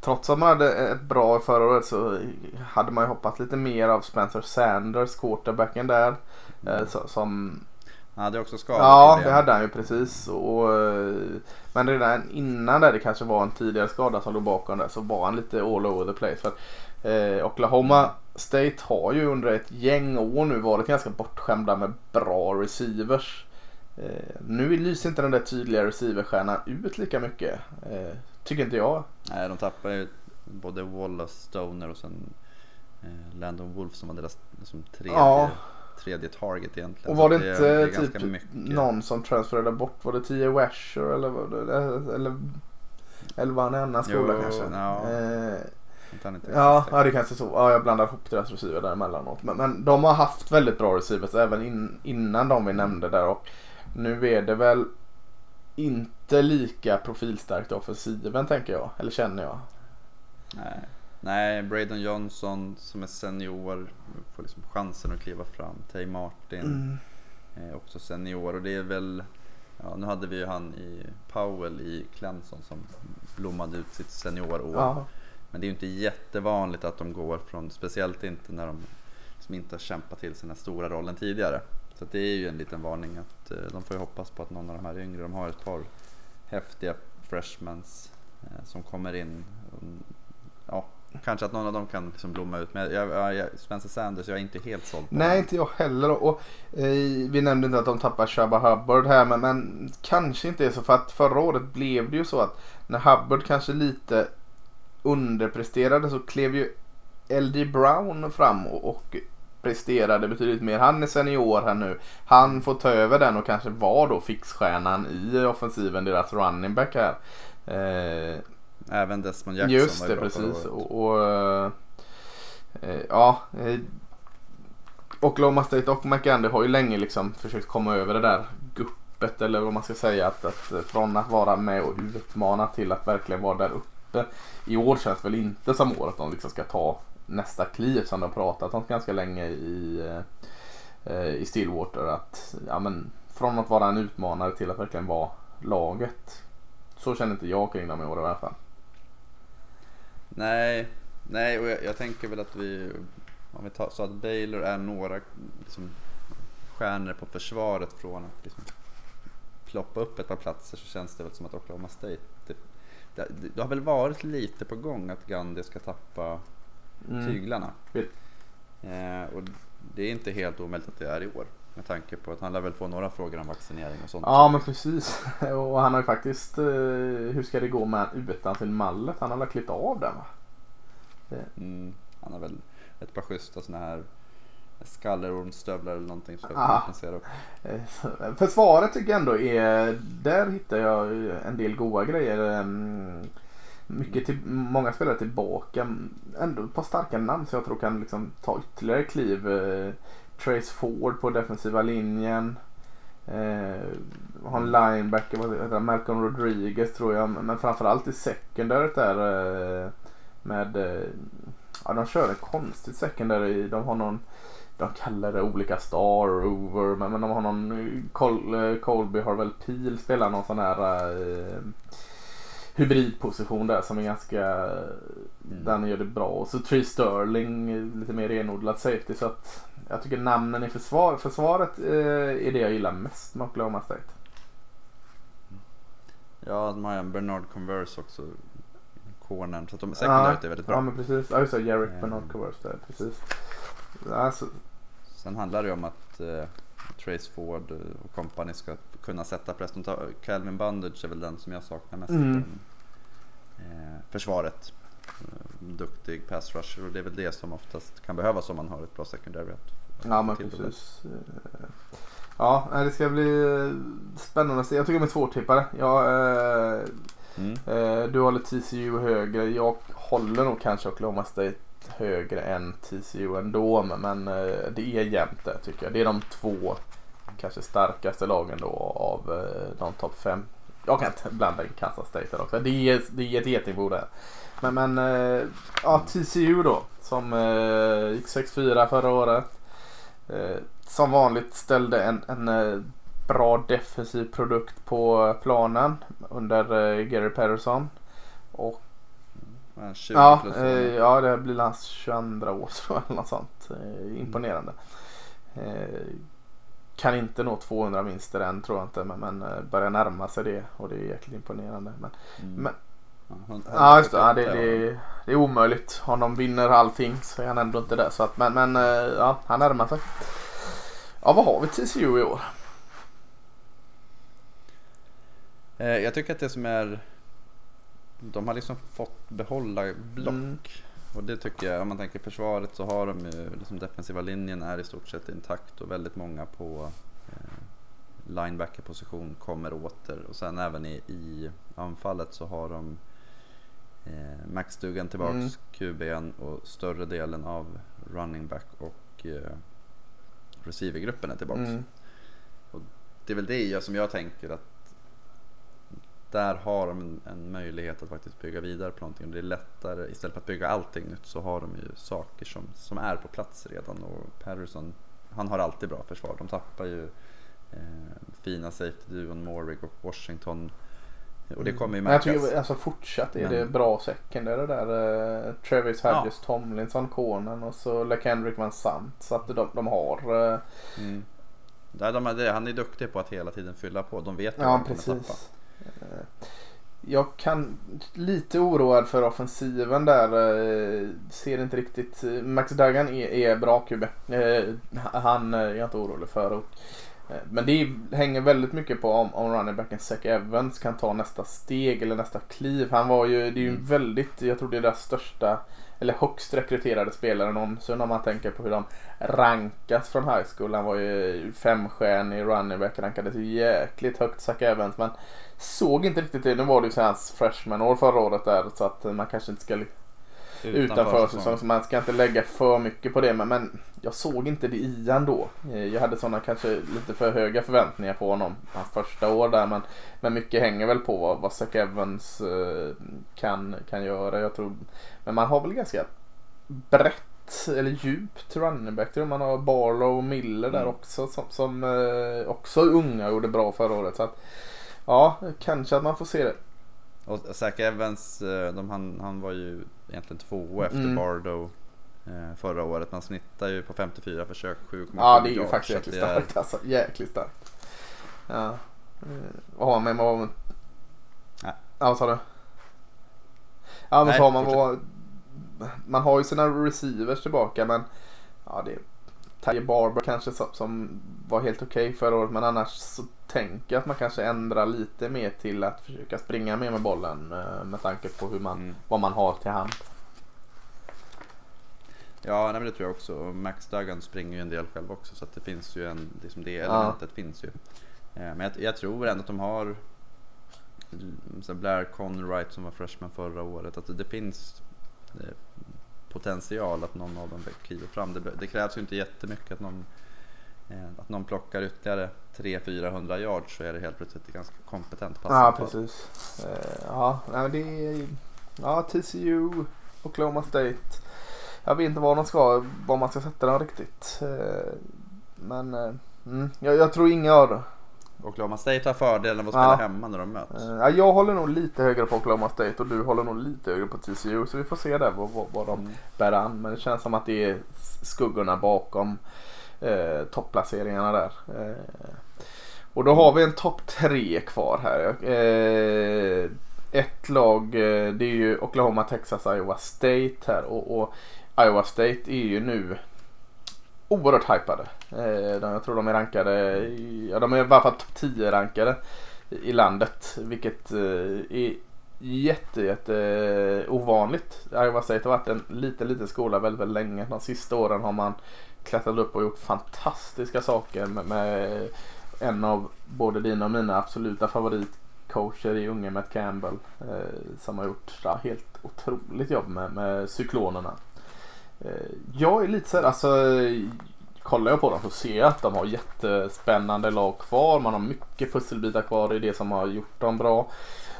Trots att man hade ett bra förra året så hade man ju hoppats lite mer av Spencer Sanders, quarterbacken där. Mm. som, Han hade också skador. Ja, det hade han ju precis. Och, eh, men redan innan där det kanske var en tidigare skada som låg bakom där så var han lite all over the place. För eh, Oklahoma State har ju under ett gäng år nu varit ganska bortskämda med bra receivers. Eh, nu lyser inte den där tydliga receiverstjärnan ut lika mycket. Eh, tycker inte jag. Nej, de tappar ju både Wallace, Stoner och sen eh, Landon Wolf som var deras liksom, tredje, ja. tredje target egentligen. Och var det, det inte typ mycket... någon som transfererade bort? Var det T.A. Washer eller, var det, eller, eller var han en annan skola jo, kanske? Ja. Eh, ja, ja, det kanske så. Ja, jag blandar ihop deras receiver där emellanåt. Men, men de har haft väldigt bra receivers även in, innan de vi nämnde där. Och nu är det väl inte lika profilstarkt i offensiven tänker jag. Eller känner jag. Nej, Nej Braden Johnson som är senior får liksom chansen att kliva fram. Tay Martin mm. är också senior och det är väl Ja, nu hade vi ju han i Powell i Clemson som blommade ut sitt seniorår. Ja. Men det är ju inte jättevanligt att de går från, speciellt inte när de som inte har kämpat till sin stora rollen tidigare. Så det är ju en liten varning att eh, de får ju hoppas på att någon av de här yngre, de har ett par häftiga freshmans eh, som kommer in. Ja, kanske att någon av dem kan liksom blomma ut. Men jag, jag, Spencer Sanders, jag är inte helt såld på Nej, honom. inte jag heller. Och, eh, vi nämnde inte att de tappar Shabba Hubbard här, men, men kanske inte är så. För att förra året blev det ju så att när Hubbard kanske lite underpresterade så klev ju LD Brown fram och, och presterade betydligt mer. Han är senior här nu. Han får ta över den och kanske vara då fixstjärnan i offensiven, deras running back här. Eh, Även Desmond Jackson Just det, precis. Och, och eh, ja. Eh, Oklahoma State och McAndy har ju länge liksom försökt komma över det där guppet eller vad man ska säga. Att, att från att vara med och utmana till att verkligen vara där uppe. I år känns väl inte som året de liksom ska ta nästa kliv som de har pratat om ganska länge i, eh, i Stillwater. Att, ja, men, från att vara en utmanare till att verkligen vara laget. Så känner inte jag kring dem i år i alla fall. Nej, nej och jag, jag tänker väl att vi, om vi tar så att Baylor är några liksom, stjärnor på försvaret från att liksom, ploppa upp ett par platser så känns det väl som att Oklahoma State det, det, det har väl varit lite på gång att Gandhi ska tappa mm. tyglarna. Eh, och det är inte helt omöjligt att det är i år. Med tanke på att han lär väl få några frågor om vaccinering och sånt. Ja men precis. Och han har ju faktiskt, eh, hur ska det gå med utan sin mallet? Han har väl klippt av den va? Mm, han har väl ett par schyssta sådana här skallerormsstövlar eller någonting. Så upp. Eh, försvaret tycker jag ändå är, där hittar jag en del goda grejer. Mycket till, många spelare tillbaka. Ändå ett par starka namn som jag tror kan liksom ta ytterligare kliv. Eh, Trace Ford på defensiva linjen. Eh, har en linebacker, vad heter Malcolm Rodriguez tror jag. Men framförallt i secondaryt där. Eh, med, eh, ja de kör ett konstigt secondary. De har någon, de kallar det olika star over. Men, men de har någon, eh, Col, eh, Colby har väl Peel spelar någon sån här eh, hybridposition där som är ganska, där han gör det bra. Och så Tree Sterling, lite mer renodlad safety. Så att jag tycker namnen i försvar, försvaret eh, är det jag gillar mest med Oklahoma State. Ja, de har en Bernard Converse också. Cornern. Så att de secondaryt är väldigt bra. Ja, men precis. Ja, just det. Jarek mm. Bernard Converse där. Precis. Alltså. Sen handlar det ju om att eh, Trace Ford och company ska kunna sätta press. Calvin Bundage är väl den som jag saknar mest mm. eh, försvaret. Eh, duktig pass rusher och det är väl det som oftast kan behövas om man har ett bra secondary. Ja men precis. Eh, ja det ska bli spännande att se. Jag tycker de är svårtippade. Jag, eh, mm. du håller TCU högre. Jag håller nog kanske Oklahoma State högre än TCU ändå. Men det är jämnt där tycker jag. Det är de två kanske starkaste lagen då av de topp fem. Jag kan inte blanda in Kansas State där också. Det är, det är ett getingbo där. Men, men eh, ja, TCU då. Som eh, gick 6-4 förra året. Eh, som vanligt ställde en, en bra defensiv produkt på planen under Gary Patterson. Och ja, eh, ja, det blir hans 22 år tror jag sånt. Eh, imponerande. Eh, kan inte nå 200 vinster än tror jag inte men, men eh, börjar närma sig det och det är jäkligt imponerande. Men, Mm. men Ja, just det, ja, det, det, det är omöjligt. Om de vinner allting så är han ändå inte där. Så att, men men eh, ja, han närmar sig. Ja, vad har vi TCU i år? Eh, Jag tycker att det som är De har liksom fått behålla block Mm. Och det tycker jag, om man tänker försvaret så har de ju liksom defensiva linjen är i stort sett intakt och väldigt många på eh, linebacker-position kommer åter och sen även i, i anfallet så har de eh, Max Dugan tillbaks, Mm. QB'n och större delen av running back och eh, receivergruppen är tillbaks. Mm. Det är väl det jag, som jag tänker att där har de en, en möjlighet att faktiskt bygga vidare på någonting. Det är lättare, istället för att bygga allting nytt så har de ju saker som, som är på plats redan. Och Patterson, han har alltid bra försvar. De tappar ju eh, fina safety-duon Morrig och Washington. Och det kommer ju Men jag märkas. tycker alltså fortsatt är Men- det bra secondary där. Uh, Travis Ja. Hodges, Tomlinson, Cornen och så LeKendrick Van Sant. Så att de, de har. eh, Mm. Nej, de, är det- han är duktig på att hela tiden fylla på. De vet ju ja vad de kommer tappa. Eh, Jag kan lite oroad för offensiven där. eh, Ser inte riktigt. Max Duggan är, är bra QB. Eh, Han är jag inte orolig för. Och, men det hänger väldigt mycket på om, om running backen Zach Evans kan ta nästa steg eller nästa kliv. Han var ju, det är ju Mm. väldigt, jag tror det är deras största eller högst rekryterade spelare någonsin om man tänker på hur de rankas från high school. Han var ju femstjärnig running back, rankades ju jäkligt högt Zach Evans men såg inte riktigt det. Nu var det ju hans freshman-år förra året där så att man kanske inte ska li- utanför säsong så man ska inte lägga för mycket på det men, men jag såg inte det i han då. Eh, Jag hade sådana kanske lite för höga förväntningar på honom hans första år där men, men mycket hänger väl på vad, vad Zach Evans eh, kan, kan göra. Jag tror, men man har väl ganska brett eller djupt running back. Man har Barlow och Miller där Mm. också som, som eh, också unga och gjorde bra förra året. Så att, ja, kanske att man får se det. Och Zach Evans, eh, de, han, han var ju egentligen två efter Mm. Bardo eh, förra året. Man snittar ju på 54 försök, 7,7 Ja, det är ju yards, faktiskt jäkligt är- starkt alltså. Jäkligt starkt. Ja. Eh, Vad har man med? Vad man? Nej. Ja, vad sa du? Ja, men så har man vad... Man har ju sina receivers tillbaka men ja, det Ty Barber kanske som, som var helt okej förra året men annars så tänker jag att man kanske ändrar lite mer till att försöka springa mer med bollen eh, med tanke på hur man, Mm. vad man har till hand. Ja, nej, men det tror jag också. Max Duggan springer ju en del själv också så att det finns ju en, liksom det Ja. elementet finns ju. Eh, Men jag, jag tror ändå att de har så Blair Conwright som var freshman förra året. Att det, det finns eh, potential att någon av dem kliver fram. Det, det krävs ju inte jättemycket att någon, eh, att någon plockar ytterligare 300-400 yards så är det helt plötsligt ett ganska kompetent pass. Ja, precis. Eh, ja, men det är ja, TCU, Oklahoma State. Jag vet inte var de ska, var man ska sätta dem riktigt. Eh, men eh, mm, jag, jag tror inga av dem. Oklahoma State har fördelen av att spela Ja. hemma när de möts. Eh, ja, jag håller nog lite högre på Oklahoma State och du håller nog lite högre på TCU. Så vi får se där vad, vad, vad de bär an. Men det känns som att det är skuggorna bakom eh, topplaceringarna där. Eh, och då har vi en topp tre kvar här. Eh, ett lag, eh, det är ju Oklahoma, Texas, Iowa State här. Och, och Iowa State är ju nu oerhört hypade. Eh, jag tror de är rankade, ja de är i varje fall topp 10 rankade i landet. Vilket eh, är jätte, jätte eh, ovanligt. Iowa State har varit en liten, liten skola väldigt, väldigt länge. De sista åren har man klättrat upp och gjort fantastiska saker med, med en av både dina och mina absoluta favoritcoacher i unge Matt Campbell. Eh, som har gjort ja, helt otroligt jobb med, med cyklonerna. Eh, jag är lite så här, alltså kollar jag på dem så ser jag att de har jättespännande lag kvar. Man har mycket pusselbitar kvar i det som har gjort dem bra.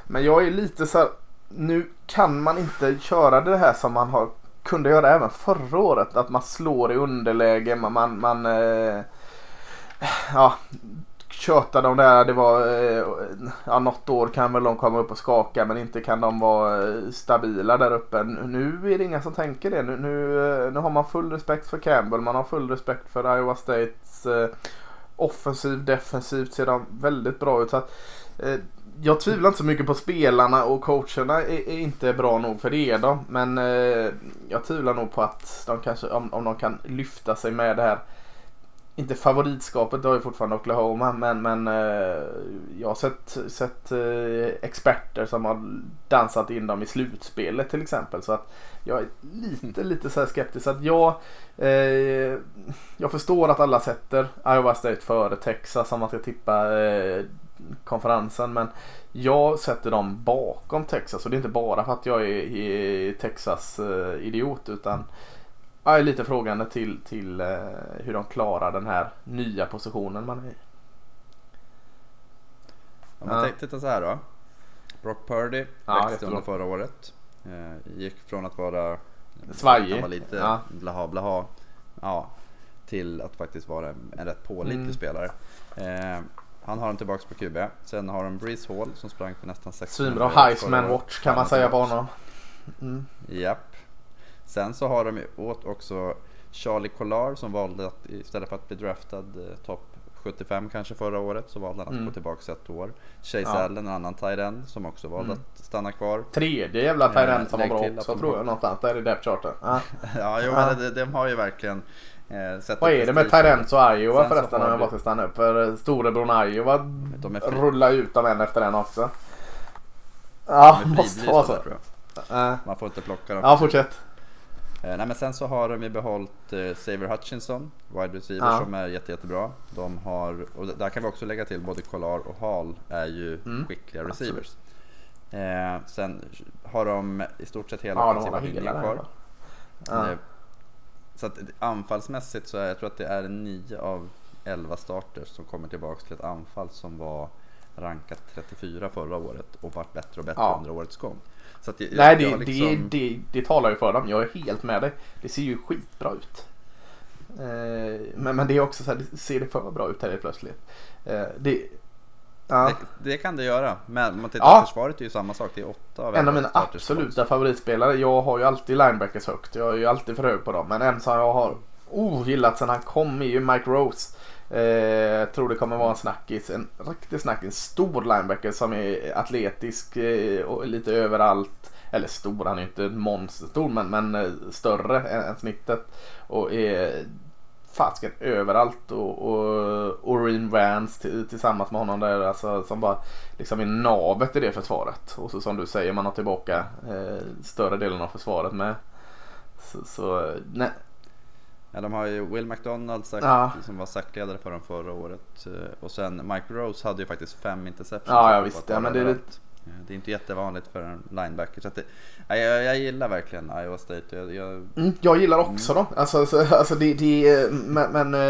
Men jag är lite så här, nu kan man inte köra det här som man har, kunde göra även förra året. Att man slår i underläge, man, man, man eh, ja, tjötade om det här. Det var, eh, ja något år kan väl de komma upp och skaka men inte kan de vara eh, stabila där uppe. Nu är det inga som tänker det. Nu, nu, eh, nu har man full respekt för Campbell, man har full respekt för Iowa States eh, offensivt, defensivt ser de väldigt bra ut. Så att, eh, jag tvivlar inte så mycket på spelarna och coacherna är, är inte bra nog för det är de. Men eh, jag tvivlar nog på att de kanske, om, om de kan lyfta sig med det här inte favoritskapet, det har ju fortfarande Oklahoma, men, men eh, jag har sett, sett eh, experter som har dansat in dem i slutspelet till exempel. Så att jag är lite, lite så här skeptisk. Så att jag, eh, jag förstår att alla sätter Iowa State före Texas om man ska tippa eh, konferensen. Men jag sätter dem bakom Texas och det är inte bara för att jag är, är Texas-idiot eh, utan jag är lite frågande till, till eh, hur de klarar den här nya positionen man är i. Om man Ja. tittar så här då. Brock Purdy Ja, växte under förra året. Eh, gick från att vara Svajig. Han var lite Ja. blaha blaha. Ja, till att faktiskt vara en, rätt pålitlig Mm. spelare. Eh, han har den tillbaks på QB. Sen har de Breeze Hall som sprang för nästan 600 Svinbra Heisman watch kan man säga på honom. Mm. Japp. Sen så har de åt också Charlie Collar som valde att istället för att bli draftad eh, topp 75 kanske förra året så valde han att Mm. gå tillbaka ett år. Chase Ja. Allen, en annan tight end som också valde Mm. att stanna kvar. Tredje jävla Tyrant som var bra också tror jag någonstans där i depth charten. Ja. ja, jo, men de, de har ju verkligen eh, Vad är det med. Tyrants och Iowa förresten om jag bara ska stanna upp? För storebror Iowa De är fri- rullar ut dem en efter en också. Ja, måste vara så. Eh, Man får inte plocka dem. Ja, fortsätt. Eh, nej, men sen så har de ju behållit eh, Xavier Hutchinson, wide receiver Ja. som är jätte, jättebra. De har, och där kan vi också lägga till både Collar och Hall är ju Mm, skickliga receivers. Eh, sen har de i stort sett hela Ja, offensiva hela linjen kvar. Ja. Eh, Så att anfallsmässigt så är jag tror att det är 9 av 11 starters som kommer tillbaka till ett anfall som var rankat 34 förra året och vart bättre och bättre Ja. under årets gång. Jag, Nej, det, har det, liksom- det, det talar ju för dem. Jag är helt med dig. Det ser ju skitbra ut. Eh, men, men det är också så här, det ser det för bra ut här plötsligt. Eh, det, ja, Det, kan det göra, men om man tittar Ja. på försvaret är ju samma sak. Det är 8 av en av 11 mina absoluta favoritspelare. Jag har ju alltid linebackers högt. Jag är ju alltid för hög på dem. Men en som jag har oh, gillat sen han kom är ju Mike Rose. Eh, tror det kommer vara en snackis. En riktig snackis. En stor linebacker som är atletisk eh, och lite överallt. Eller stor, han är ju inte monsterstor men, men eh, större än, än snittet. Och är fasken överallt. Och, och Oreen Vance till, tillsammans med honom där. Alltså, som bara liksom är navet i det försvaret. Och så som du säger, man har tillbaka eh, större delen av försvaret med. Så, så nej. Ja, de har ju Will McDonald sagt, Ja. som var sackledare för dem förra året. Eh, Och sen Mike Rose hade ju faktiskt fem interceptions. Ja, ja, på visst. att Ja, men det är överallt. Eh, det är inte jättevanligt för en linebacker. Så det, ja, jag, jag gillar verkligen Iowa State. Jag, jag, Mm, jag gillar också dem. Alltså, så, alltså det, det, men, men eh,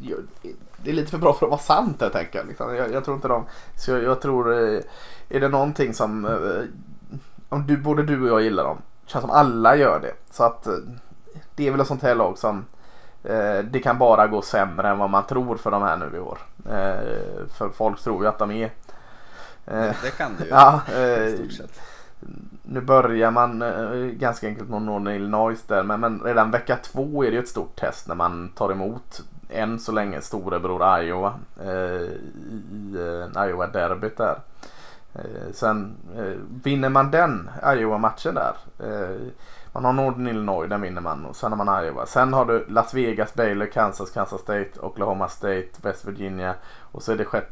jag- det är lite för bra för att vara sant helt enkelt. Liksom. Jag, jag tror inte de... Så jag, jag tror... eh, Är det någonting som... eh, Om du, både du och jag gillar dem. Känns som alla gör det. Så att eh, det är väl ett sånt här lag som... eh, Det kan bara gå sämre än vad man tror för de här nu i år. Eh, För folk tror ju att de är... eh, det kan det ju. Ja, nu börjar man ganska enkelt mot Northern Illinois där men, men redan vecka två är det ju ett stort test när man tar emot än så länge storebror Iowa i Iowa-derbyt där. Sen vinner man den Iowa-matchen där. Man har Northern Illinois, den vinner man och sen har man Iowa. Sen har du Las Vegas, Baylor, Kansas, Kansas State, Oklahoma State, West Virginia och så är det 6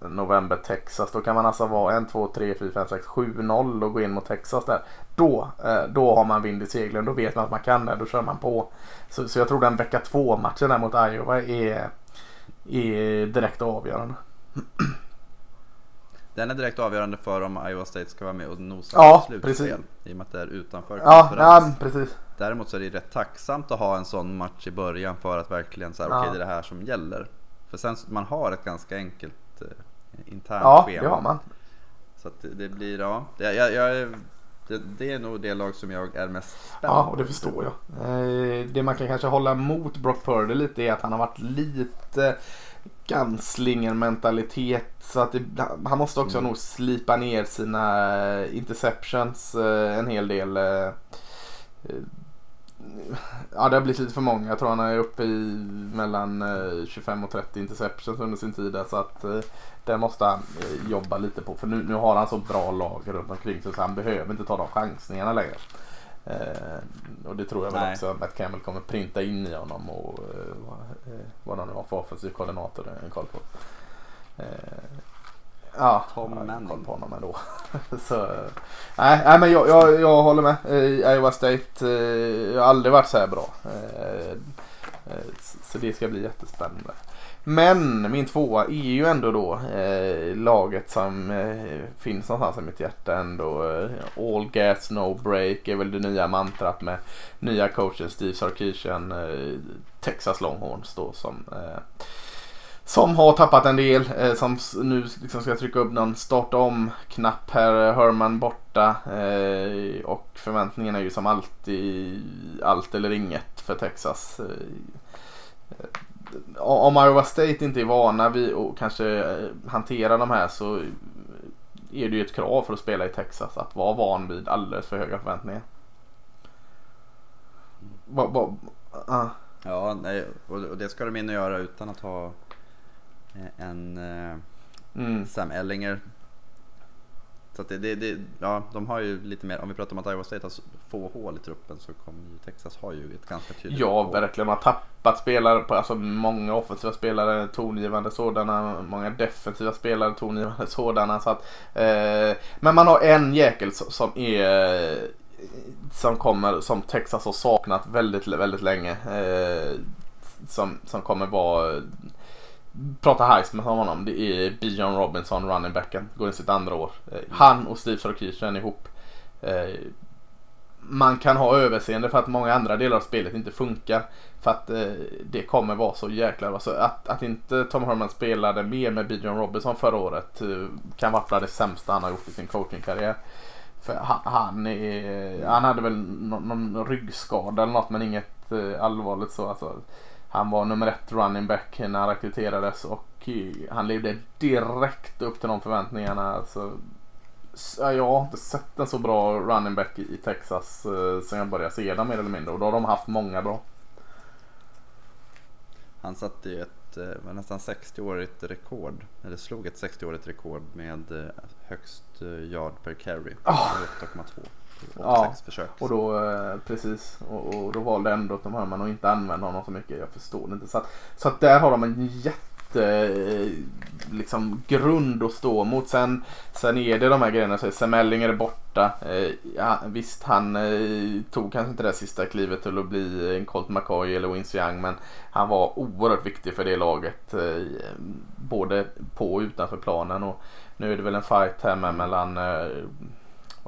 november Texas. Då kan man alltså vara 1, 2, 3, 4, 5, 6, 7-0 och gå in mot Texas där. Då, eh, då har man vind i seglen. Då vet man att man kan det. Då kör man på. Så, så jag tror den vecka 2 matchen där mot Iowa är, är direkt avgörande. Den är direkt avgörande för om Iowa State ska vara med och nosa Ja, på slutspel. precis. I och med att det är utanför Ja, ja precis. Däremot så är det rätt tacksamt att ha en sån match i början för att verkligen säga Ja. okej det är det här som gäller. För sen man har ett ganska enkelt eh, internt Ja, schema. det har man. Så det, det blir, ja. Jag, jag, jag, det, det är nog det lag som jag är mest spänd Ja, och det förstår jag. Eh, Det man kan kanske hålla mot Brock Purdy lite är att han har varit lite Gunslinger-mentalitet. Så att det, han måste också Mm. nog slipa ner sina eh, interceptions eh, en hel del. eh, ja, det har blivit lite för många. Jag tror han är uppe i mellan eh, 25 och 30 interceptions under sin tid. Så att det måste han jobba lite på. För nu, nu har han så bra lag runt omkring sig så han behöver inte ta de chansningarna längre. Eh, och det tror jag väl Nej. också att Campbell kommer printa in i honom och eh, vad, eh, vad han nu har för offensiv koordinator. Jag ingen koll på. Eh, ja, Tom jag har koll på honom ändå. så, eh, nej, nej, men jag, jag, jag håller med. Eh, Iowa State eh, har aldrig varit så här bra. Eh, eh, så det ska bli jättespännande. Men min tvåa är ju ändå då eh, laget som eh, finns någonstans i mitt hjärta ändå. Eh, all gas no break är väl det nya mantrat med nya coachen Steve Sarkisian. Eh, Texas Longhorns då som eh, som har tappat en del. Eh, som nu liksom ska trycka upp någon starta om knapp här. Eh, Herman borta. Eh, och förväntningarna är ju som alltid allt eller inget för Texas. Eh, om Iowa State inte är vana vid att kanske eh, hantera de här så är det ju ett krav för att spela i Texas att vara van vid alldeles för höga förväntningar. Va, va, ah. Ja, nej, och och det ska de in och göra utan att ha eh, en eh, mm. Sam Ellinger. Så att det, det, det, ja, de har ju lite mer, om vi pratar om att Iowa State har få hål i truppen så kommer ju Texas har ju ett ganska tydligt Ja, hål. verkligen. Man har tappat spelare, på, alltså många offensiva spelare, tongivande sådana, många defensiva spelare, tongivande sådana. Så att, eh, men man har en jäkel som, som är som kommer, som Texas har saknat väldigt, väldigt länge. Eh, som, som kommer vara Prata Heisman om honom. Det är Bijan Robinson, running backen. Går in sitt andra år. Eh, han och Steve Sarkisian ihop. Eh, man kan ha överseende för att många andra delar av spelet inte funkar. För att eh, det kommer vara så jäkla alltså att, att inte Tom Herman spelade mer med Bijan Robinson förra året kan vara det sämsta han har gjort i sin coachingkarriär. För han, är, han hade väl någon, någon ryggskada eller något men inget allvarligt så. Alltså, han var nummer ett running back när han rekryterades och eh, han levde direkt upp till de förväntningarna. Alltså, jag har inte sett en så bra running back i Texas eh, sen jag började se dem mer eller mindre och då har de haft många bra. Han satte ju ett eh, nästan 60-årigt rekord, eller slog ett 60-årigt rekord med högst yard per carry. Ah. 8,2 på Ja, 86 försök. Och då, eh, precis, och, och då valde ändå Tom Herman att inte använda honom så mycket. Jag förstår det inte. Så att, så att där har de en jätte eh, liksom, grund att stå mot. Sen, sen är det de här grejerna. Så Sam Ellinger är borta. Eh, ja, visst, han tog kanske inte det sista klivet till att bli en Colt McCoy eller Vince Young. Men han var oerhört viktig för det laget. Både på och utanför planen. Och nu är det väl en fight här med mellan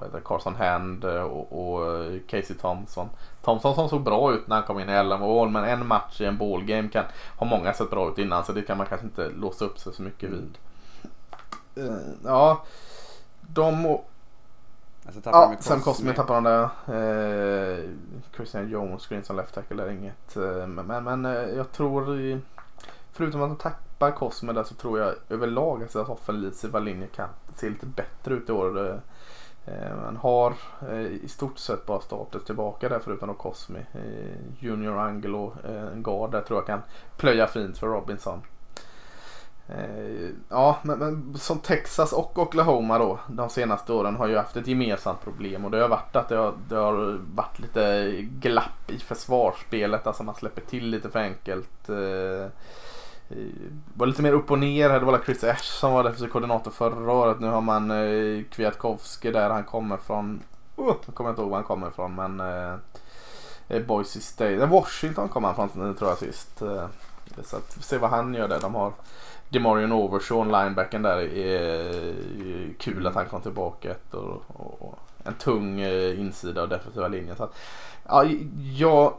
vad heter Carson Hand eh, och, och eh, Casey Thompson. Thompson som såg bra ut när han kom in i 11 mål men en match i en ballgame kan ha många sett bra ut innan så det kan man kanske inte låsa upp sig så mycket vid. Eh, Ja, de och Alltså Ja, ju Sam Cosme. Cosme tappar de där. Eh, Christian Jones screen som left tackle är inget. Eh, men men, men eh, jag tror i, förutom att de tappar Cosme där så tror jag överlag att deras offensiva linje kan se lite bättre ut i år. Eh, man har eh, i stort sett bara startat tillbaka där förutom då Cosmi. Eh, Junior Angelo, och en guard där tror jag kan plöja fint för Robinson. Ja, men, men som Texas och Oklahoma då de senaste åren har ju haft ett gemensamt problem och det har varit att det har, det har varit lite glapp i försvarsspelet. Alltså man släpper till lite för enkelt. Eh, var lite mer upp och ner. Det var väl Chris Ash som var defensiv koordinator förra året. Nu har man eh, Kwiatkowski där han kommer från. Oh, jag kommer inte ihåg var han kommer ifrån men eh, eh Boise State. Eh, Washington kom han från tror jag sist. Eh, så att vi får se vad han gör där. De har Demarion Overshawn, linebacken där, Eh, kul att han kom tillbaka. Och, och, och en tung eh, insida av defensiva linjen. Så att, ja, jag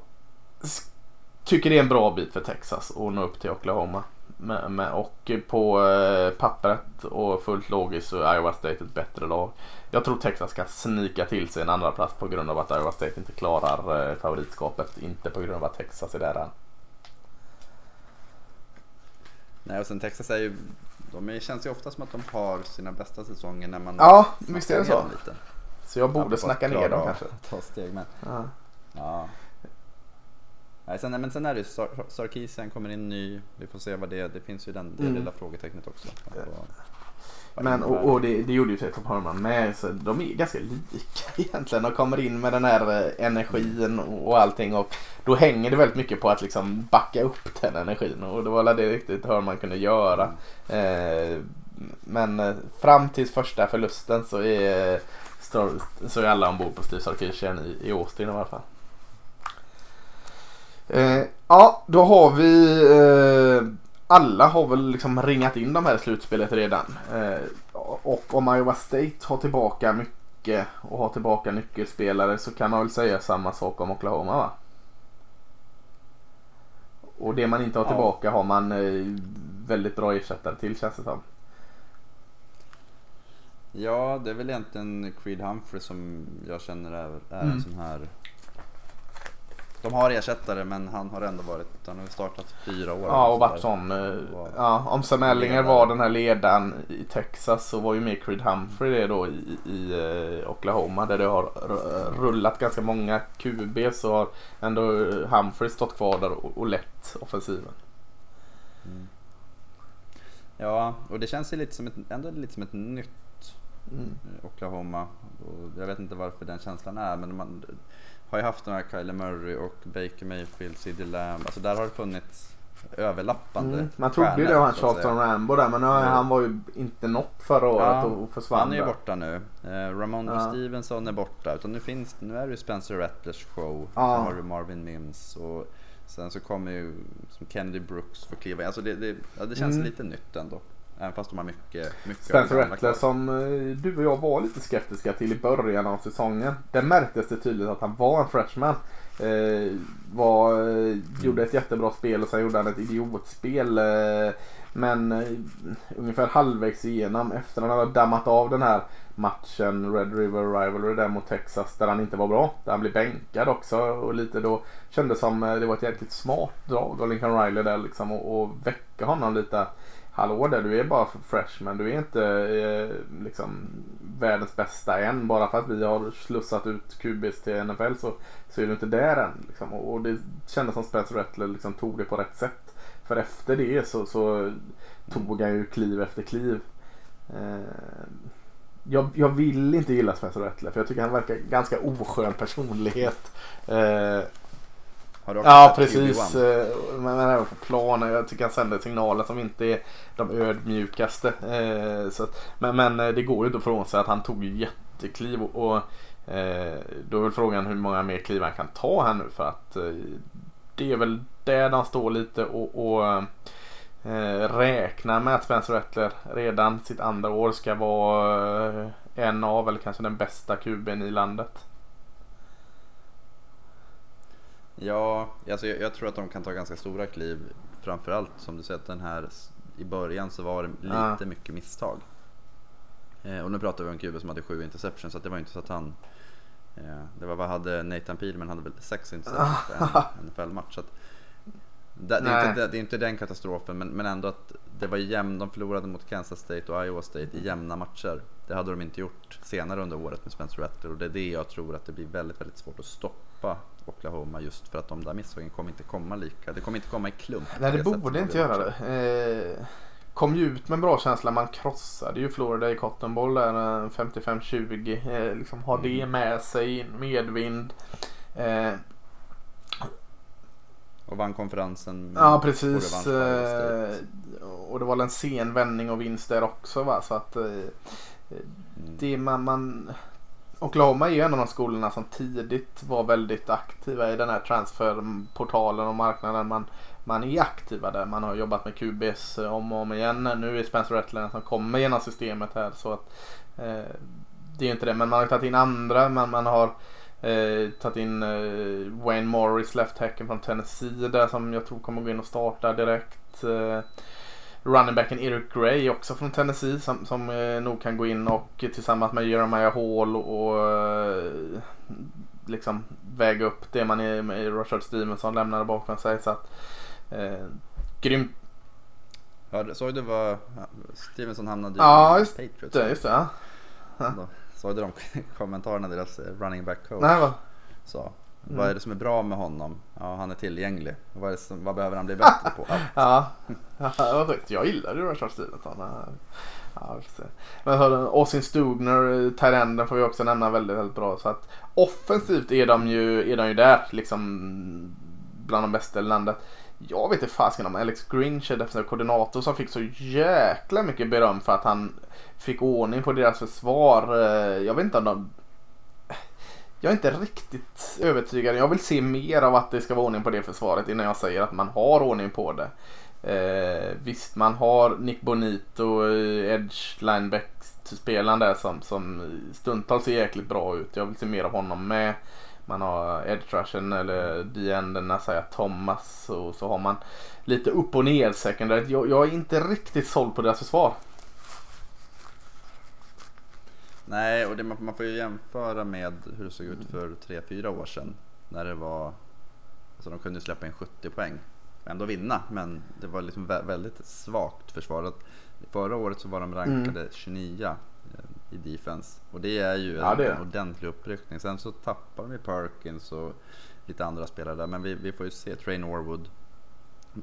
tycker det är en bra bit för Texas att nå upp till Oklahoma. Med, med, och på eh, pappret och fullt logiskt så är Iowa State ett bättre lag. Jag tror Texas kan snika till sig en andra plats på grund av att Iowa State inte klarar eh, favoritskapet. Inte på grund av att Texas är där än. Nej och sen Texas är ju, de är, känns ju ofta som att de har sina bästa säsonger när man Ja, visst är det så. Lite. Så jag borde snacka ner dem kanske. Ta steg men Ja. ja. Nej, sen, men sen är det Sar- Sarkisian kommer in ny. Vi får se vad det är. Det finns ju den, det Mm. lilla frågetecknet också. Vad- vad Men, och, och det, det gjorde ju Tatum Herman med. Så de är ganska lika egentligen. De kommer in med den här eh, energin och och allting. Och då hänger det väldigt mycket på att liksom backa upp den energin. Och det var väl det riktigt Herman kunde göra. Eh, men eh, fram till första förlusten så är, står- så är alla ombord på Steve Sarkisian i, i Austin i alla fall. Eh, ja, då har vi eh, alla har väl liksom ringat in de här slutspelet redan. Eh, och om Iowa State har tillbaka mycket och har tillbaka nyckelspelare så kan man väl säga samma sak om Oklahoma va? Och det man inte har Ja. tillbaka har man eh, väldigt bra ersättare till känns det som. Ja, det är väl egentligen Creed Humphrey som jag känner är, är Mm. en sån här... De har ersättare men han har ändå varit, han har startat fyra år. Ja och varit sån. eh, Ja, om Sam Ellinger var den här ledaren i Texas så var ju med Creed Humphrey det då i, i eh, Oklahoma där det har rullat ganska många QB så har ändå Humphrey stått kvar där och, och lett offensiven. Mm. Ja, och det känns ju lite som ett, ändå lite som ett nytt Mm. Oklahoma. Och jag vet inte varför den känslan är men man har ju haft den här Kyler Murray och Baker Mayfield, CeeDee Lamb. Alltså där har det funnits överlappande Mm. Man trodde ju det var han. Charlton Rambo där men Ja. han var ju inte något förra året Ja, och försvann Han är ju borta nu. Eh, Ramondre Ja. Stevenson är borta. Utan nu, finns, nu är det ju Spencer Rattlers show. Ja. Sen har du Marvin Mims. Och sen så kommer ju som Kennedy Brooks få kliva. Alltså det, det, ja, det känns Mm. lite nytt ändå. Även fast de har mycket, mycket Spencer Rattler som eh, du och jag var lite skeptiska till i början av säsongen. Där märktes det tydligt att han var en freshman. Eh, var, eh, Gjorde ett jättebra spel och sen gjorde han ett idiotspel. Eh, men eh, ungefär halvvägs igenom efter han hade dammat av den här matchen Red River Rivalry där mot Texas där han inte var bra. Där han blev bänkad också och lite då kändes som det var ett jäkligt smart drag av Lincoln Riley där liksom och, och väcka honom lite. Hallå där, du är bara freshman. Du är inte eh, liksom världens bästa än. Bara för att vi har slussat ut QBs till NFL så, så är du inte där än. Liksom. Och, och det kändes som Spencer Rattler liksom tog det på rätt sätt. För efter det så, så tog han ju kliv efter kliv. Eh, jag, jag vill inte gilla Spencer Rattler för jag tycker han verkar ganska oskön personlighet. Eh, har du Ja precis. QB1? eh, Men även på planen. Jag tycker han sänder signaler som inte är de ödmjukaste. Eh, Så men, men eh, det går ju inte ifrån sig att han tog jättekliv. Och, och då är väl frågan hur många mer kliv han kan ta här nu. För att det är väl där han står lite och, och räknar med att Spencer Rattler redan sitt andra år ska vara en av eller kanske den bästa kuben i landet. Ja, alltså jag, jag tror att de kan ta ganska stora kliv. Framförallt som du säger att den här i början så var det lite Ja. mycket misstag. Eh, och nu pratar vi om QB som hade sju interceptions så det var inte så att han eh, Det var vad hade Nathan Peterman hade väl sex interceptions på en NFL-match. Det, det, är inte, det, det är inte den katastrofen men, men ändå att det var jämn, de förlorade mot Kansas State och Iowa State i jämna matcher. Det hade de inte gjort senare under året med Spencer Rattler och det är det jag tror att det blir väldigt, väldigt svårt att stoppa Oklahoma just för att de där misstagen kommer inte komma lika. Det kommer inte komma i klump. Nej det borde inte göra det. Eh, kom ju ut med en bra känsla. Man krossade ju Florida i Cotton Bowl där eh, 55-20. Eh, liksom ha det Mm. med sig. Medvind. Eh, Och vann konferensen. ja precis. Eh, och det var väl en sen vändning och vinst där också va. Så att eh, Mm. det man, man Oklahoma är ju en av de skolorna som tidigt var väldigt aktiva i den här transferportalen och marknaden. Man, man är aktiva där. Man har jobbat med QBs eh, om och om igen. Nu är Spencer Rattler som kommer genom systemet här. Så att, eh, det är ju inte det. Men man har tagit in andra. Man, man har eh, tagit in eh, Wayne Morris, left hacken från Tennessee där som jag tror kommer gå in och starta direkt. Eh, Eh, running backen Eric Gray också från Tennessee som, som eh, nog kan gå in och tillsammans med Jeremiah Hall och, eh, liksom väga upp det man är med Rashard Stevenson lämnade bakom sig. Så att, eh, grymt. Hörde, såg du vad Stevenson hamnade i Ja, just Patriots? Det, just det. Ja. Såg du de kommentarerna deras running back coach Nej, vad? sa? Mm. Vad är det som är bra med honom? Ja, han är tillgänglig. Vad, är som, vad behöver han bli bättre på? ja, ja jag gillar ju Rashard Stevenson. Ja, Men hörde, Austin Stugner, Tyrenden får vi också nämna väldigt, väldigt bra. Så att offensivt är de ju, är de ju där, liksom bland de bästa i landet. Jag vet inte fasiken om Alex Grinch är defensiv koordinator som fick så jäkla mycket beröm för att han fick ordning på deras försvar. Eh, jag vet inte om de... Jag är inte riktigt övertygad. Jag vill se mer av att det ska vara ordning på det försvaret innan jag säger att man har ordning på det. Eh, visst, man har Nick Bonito, eh, Edge lineback-spelaren där som, som stundtals ser jäkligt bra ut. Jag vill se mer av honom med. Man har edge rushen eller D-enden Isaiah Thomas och så har man lite upp och ner secondary. Jag, jag är inte riktigt såld på deras försvar. Nej, och det, man får ju jämföra med hur det såg ut för 3-4 år sedan. När det var, alltså de kunde släppa in 70 poäng. Ändå vinna, men det var liksom väldigt svagt försvar. Förra året så var de rankade mm. 29 i defense. Och det är ju ja, en, en ordentlig uppryckning. Sen så tappar de ju Perkins och lite andra spelare där. Men vi, vi får ju se Trey Norwood.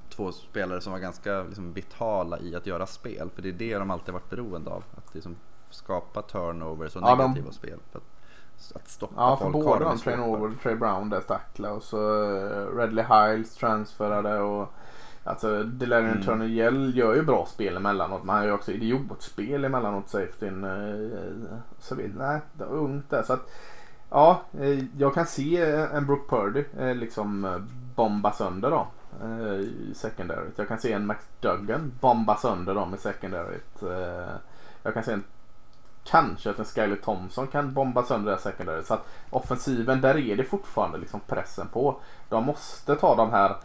Två spelare som var ganska liksom, vitala i att göra spel. För det är det de alltid varit beroende av. Att liksom, skapa turnovers och ja, negativa de... spel. För att, att stoppa ja, för folk båda de, Trey Norwood Trey Brown där stackla. Och så uh, Redley Hiles transferade och Alltså Delarian mm. Turner gör ju bra spel emellanåt. Men han gör ju också idiotspel emellanåt. Safetyn. Eh, så vidare. Nej, det var ungt där. Så att, ja, eh, jag kan se en Brook Purdy eh, liksom bomba sönder då. I secondaryt. Jag kan se en Max Duggan bomba sönder dem i secondaryt. Jag kan se en kanske att en Skyler Thompson kan bomba sönder det secondary. Så att offensiven, där är det fortfarande liksom pressen på. De måste ta de här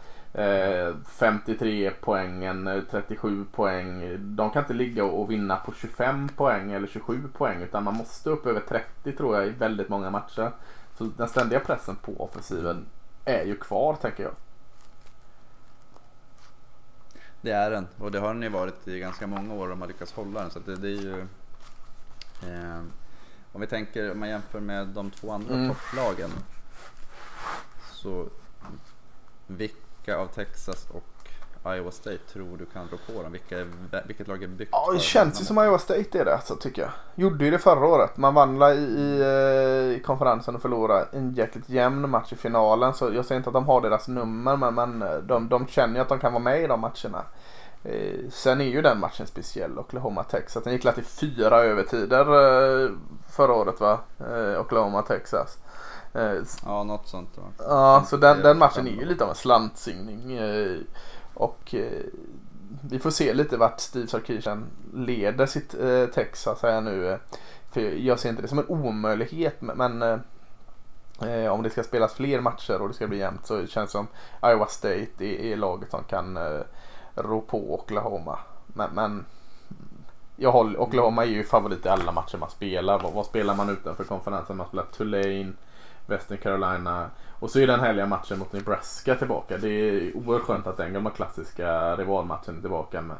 53 poängen, 37 poäng. De kan inte ligga och vinna på 25 poäng eller 27 poäng utan man måste upp över 30 tror jag i väldigt många matcher. Så den ständiga pressen på offensiven är ju kvar tänker jag. Det är den och det har den ju varit i ganska många år de har lyckats hålla den. Så det, det, är ju, om vi tänker, om man jämför med de två andra mm. topplagen. Så vilka av Texas och Iowa State tror du kan rå på dem? Vilka är, vilket lag är byggt Ja, det känns ju som Iowa State är det så tycker jag. Gjorde ju det förra året. Man vann i, i, eh, i konferensen och förlorade en jäkligt jämn match i finalen. Så jag säger inte att de har deras nummer men, men eh, de, de känner ju att de kan vara med i de matcherna. Eh, sen är ju den matchen speciell, Oklahoma-Texas. Den gick till fyra övertider eh, förra året va? Eh, Oklahoma-Texas. Eh, ja, något sånt. Då. Ja, så den, den matchen är ju lite av en slantsyngning. Eh, och vi får se lite vart Steve Sarkisian leder sitt Texas här nu. För jag ser inte det som en omöjlighet men om det ska spelas fler matcher och det ska bli jämnt så känns det som Iowa State är laget som kan rå på Oklahoma. Men, men jag håller, Oklahoma är ju favorit i alla matcher man spelar. Vad, vad spelar man utanför konferensen? Man spelar Tulane, Western Carolina. Och så är den härliga matchen mot Nebraska tillbaka. Det är oerhört skönt att den gamla klassiska rivalmatchen är tillbaka. Med.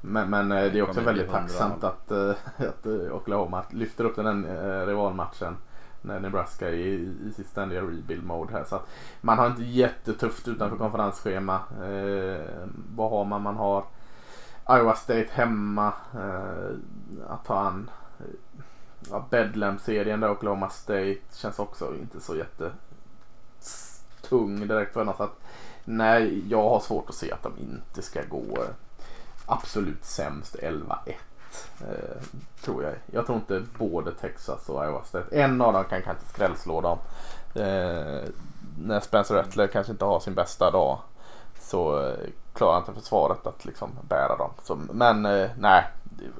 Men, men eh, det är också väldigt tacksamt att, eh, att eh, Oklahoma lyfter upp den rivalmatchen när Nebraska är i, i sitt ständiga rebuild mode här. Så att man har inte jättetufft utanför konferensschema. Eh, vad har man? Man har Iowa State hemma eh, att ta an eh, ja, Bedlam-serien där Oklahoma State känns också inte så jättetung direkt för Så att, nej, jag har svårt att se att de inte ska gå eh, absolut sämst 11-1. Eh, tror jag. Jag tror inte både Texas och Iowa State. En av dem kan kanske skrällslå dem. Eh, när Spencer Rattler kanske inte har sin bästa dag så eh, klarar inte försvaret att liksom bära dem. Så, men eh, nej,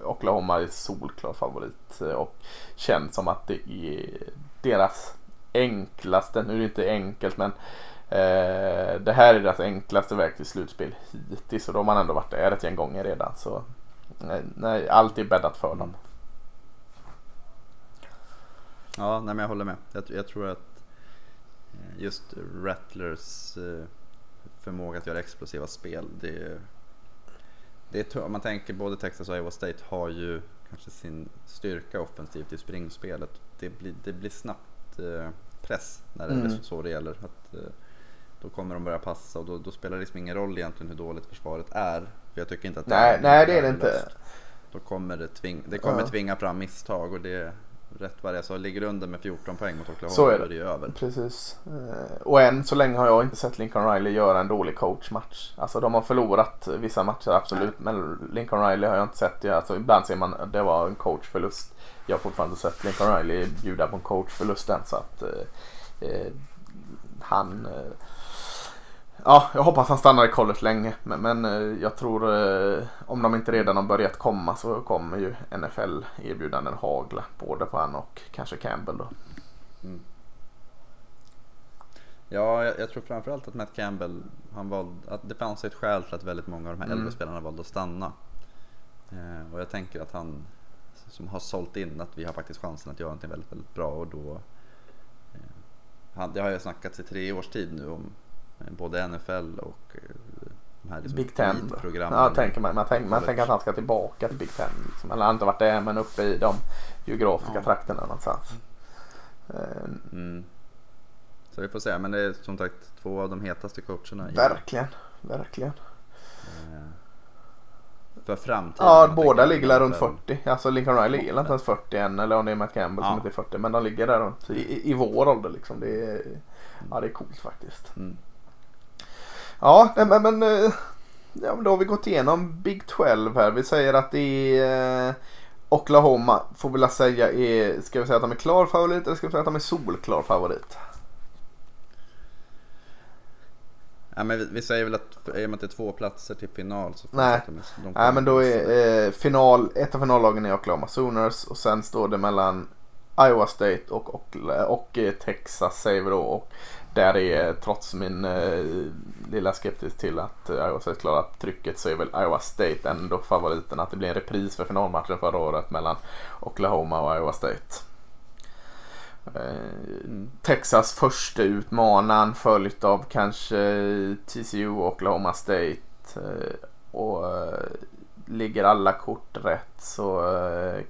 Oklahoma är solklar favorit eh, och känns som att det är deras enklaste, nu är det inte enkelt men eh, det här är deras enklaste väg till slutspel hittills och då har man ändå varit där ett gäng gånger redan så nej, nej allt är bäddat för dem. Ja, nej men jag håller med. Jag, jag tror att eh, just Rattlers eh, förmåga att göra explosiva spel, det det är, om man tänker både Texas och Iowa State har ju kanske sin styrka offensivt i springspelet. Det blir, det blir snabbt eh, press när det Mm. är så det gäller. Att, då kommer de börja passa och då, då spelar det liksom ingen roll egentligen hur dåligt försvaret är. För jag tycker inte att Nej, är nej det är det inte. Då kommer det, tving, det kommer Ja. tvinga fram misstag och det är rätt vad det är. Så ligger under med 14 poäng mot Oklahoma Så är det. är det ju över. Precis. Eh, Och än så länge har jag inte sett Lincoln Riley göra en dålig coachmatch. Alltså de har förlorat vissa matcher absolut. Men Lincoln Riley har jag inte sett. det. Alltså, ibland ser man att det var en coachförlust. Jag har fortfarande sett Lincoln Riley bjuda på en coachförlust än. Så att eh, eh, han... Eh, ja, jag hoppas han stannar i college länge. Men, men eh, jag tror eh, om de inte redan har börjat komma så kommer ju NFL erbjudanden hagla. Både på han och kanske Campbell då. Mm. Ja, jag, jag tror framförallt att Matt Campbell, han valde, att det fanns ett skäl till att väldigt många av de här Mm. äldre spelarna valde att stanna. Eh, och jag tänker att han som har sålt in att vi har faktiskt chansen att göra någonting väldigt, väldigt bra och då eh, han, Det har ju snackats i tre års tid nu om både NFL och eh, de här liksom Big Ten. Ja, tänker man. Man, tänker, man tänker att han ska tillbaka till Big Ten. Liksom. Eller han har inte varit där men uppe i de geografiska Ja. trakterna någonstans. Eh, Mm. Så vi får se, men det är som sagt två av de hetaste coacherna i, verkligen, verkligen. eh, för framtiden. Ja, båda ligger där runt NFL. 40. Alltså Lincoln Riley ligger inte ens 40 än. Eller om det är Matt Campbell som Ja. inte är 40. Men de ligger där runt i, i, i vår ålder liksom. Det är, ja, det är coolt faktiskt. Mm. Ja, men, men, eh, ja, men då har vi gått igenom Big 12 här. Vi säger att det är eh, Oklahoma får vi säga är, ska vi säga att de är klar favorit eller ska vi säga att de är solklar favorit? Ja, men vi, vi säger väl att i och med att det är två platser till final så Nej. de, de Nej men då är eh, final, ett av finallagen är Oklahoma Sooners och sen står det mellan Iowa State och, och, och eh, Texas säger vi då. Och där är trots min eh, lilla skepsis till att eh, Iowa State klarar trycket så är väl Iowa State ändå favoriten. Att det blir en repris för finalmatchen förra året mellan Oklahoma och Iowa State. Eh, Texas första utmanaren följt av kanske TCU och Oklahoma State. Eh, och eh, ligger alla kort rätt så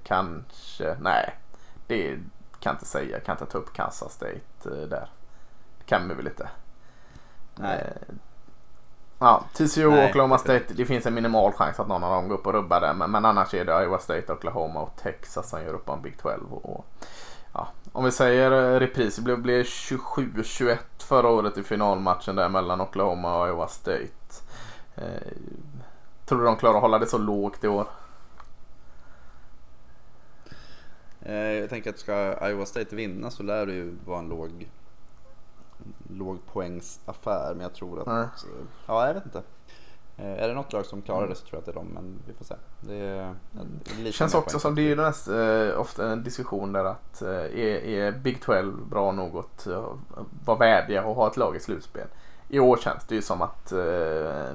kanske, nej. Det kan jag inte säga, jag kan inte ta upp Kansas State där. Kan vi väl inte. Nej. Eh, Ja, TCU och Oklahoma State, det finns en minimal chans att någon av dem går upp och rubbar det. Men, men annars är det Iowa State, Oklahoma och Texas som gör upp om Big 12. Och, och, ja, om vi säger eh, repris, det blev, blev 27-21 förra året i finalmatchen där mellan Oklahoma och Iowa State. Eh, tror du de klarar att hålla det så lågt i år? Jag tänker att ska Iowa State vinna så lär det ju vara en låg, låg poängsaffär. Men jag tror att, eh, ja jag vet inte. Eh, Är det något lag som klarar det så tror jag att det är dem, men vi får se. Det det lite Det känns också poäng. som det är näst, eh, ofta en diskussion där att eh, är, är Big 12 bra nog att uh, vara värdiga och ha ett lag i slutspel. I år känns det ju som att eh,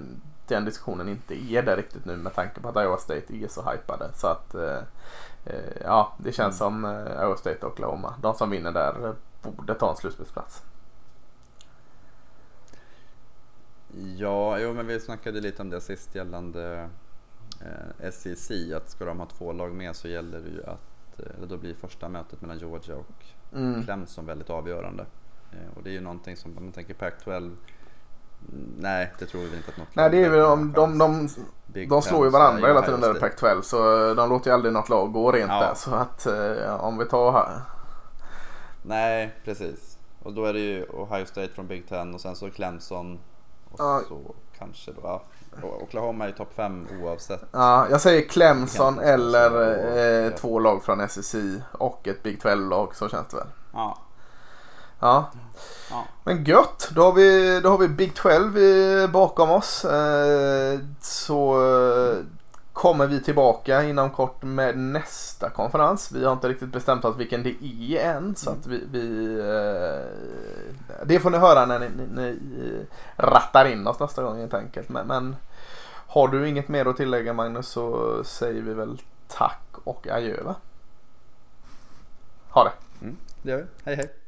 den diskussionen inte är där riktigt nu med tanke på att Iowa State är så hypade. Så att eh, eh, ja, det känns som eh, Iowa State och Oklahoma. De som vinner där eh, borde ta en slutspelsplats. Ja, jo, men vi snackade lite om det sist gällande eh, SEC. Att ska de ha två lag med så gäller det ju att eh, eller då blir första mötet mellan Georgia och Mm. Clemson väldigt avgörande. Eh, och det är ju någonting som, om man tänker Pac-12, mm, nej det tror vi inte att något Nej det är väl har de, de, de, de slår ju varandra hela tiden där Ohio i State. Pac-12 så de låter ju aldrig något lag gå rent Ja. där. Så att eh, om vi tar här. Nej, precis. Och då är det ju Ohio State från Big Ten och sen så Clemson. Och Ja. så kanske då, ja. Oklahoma är ju topp 5 oavsett. Ja, jag säger Clemson eller eh, två lag från SEC och ett Big 12-lag. Så känns det väl. Ja. Ja, ja. men gött. Då har vi, då har vi Big 12 i, bakom oss. Eh, så eh, kommer vi tillbaka inom kort med nästa konferens. Vi har inte riktigt bestämt oss vilken det är än. Så att vi, vi eh, det får ni höra när ni, ni, ni eh, rattar in oss nästa gång helt enkelt. Men, men har du inget mer att tillägga Magnus så säger vi väl tack och adjö va? Ha det. Mm, det gör vi. Hej hej.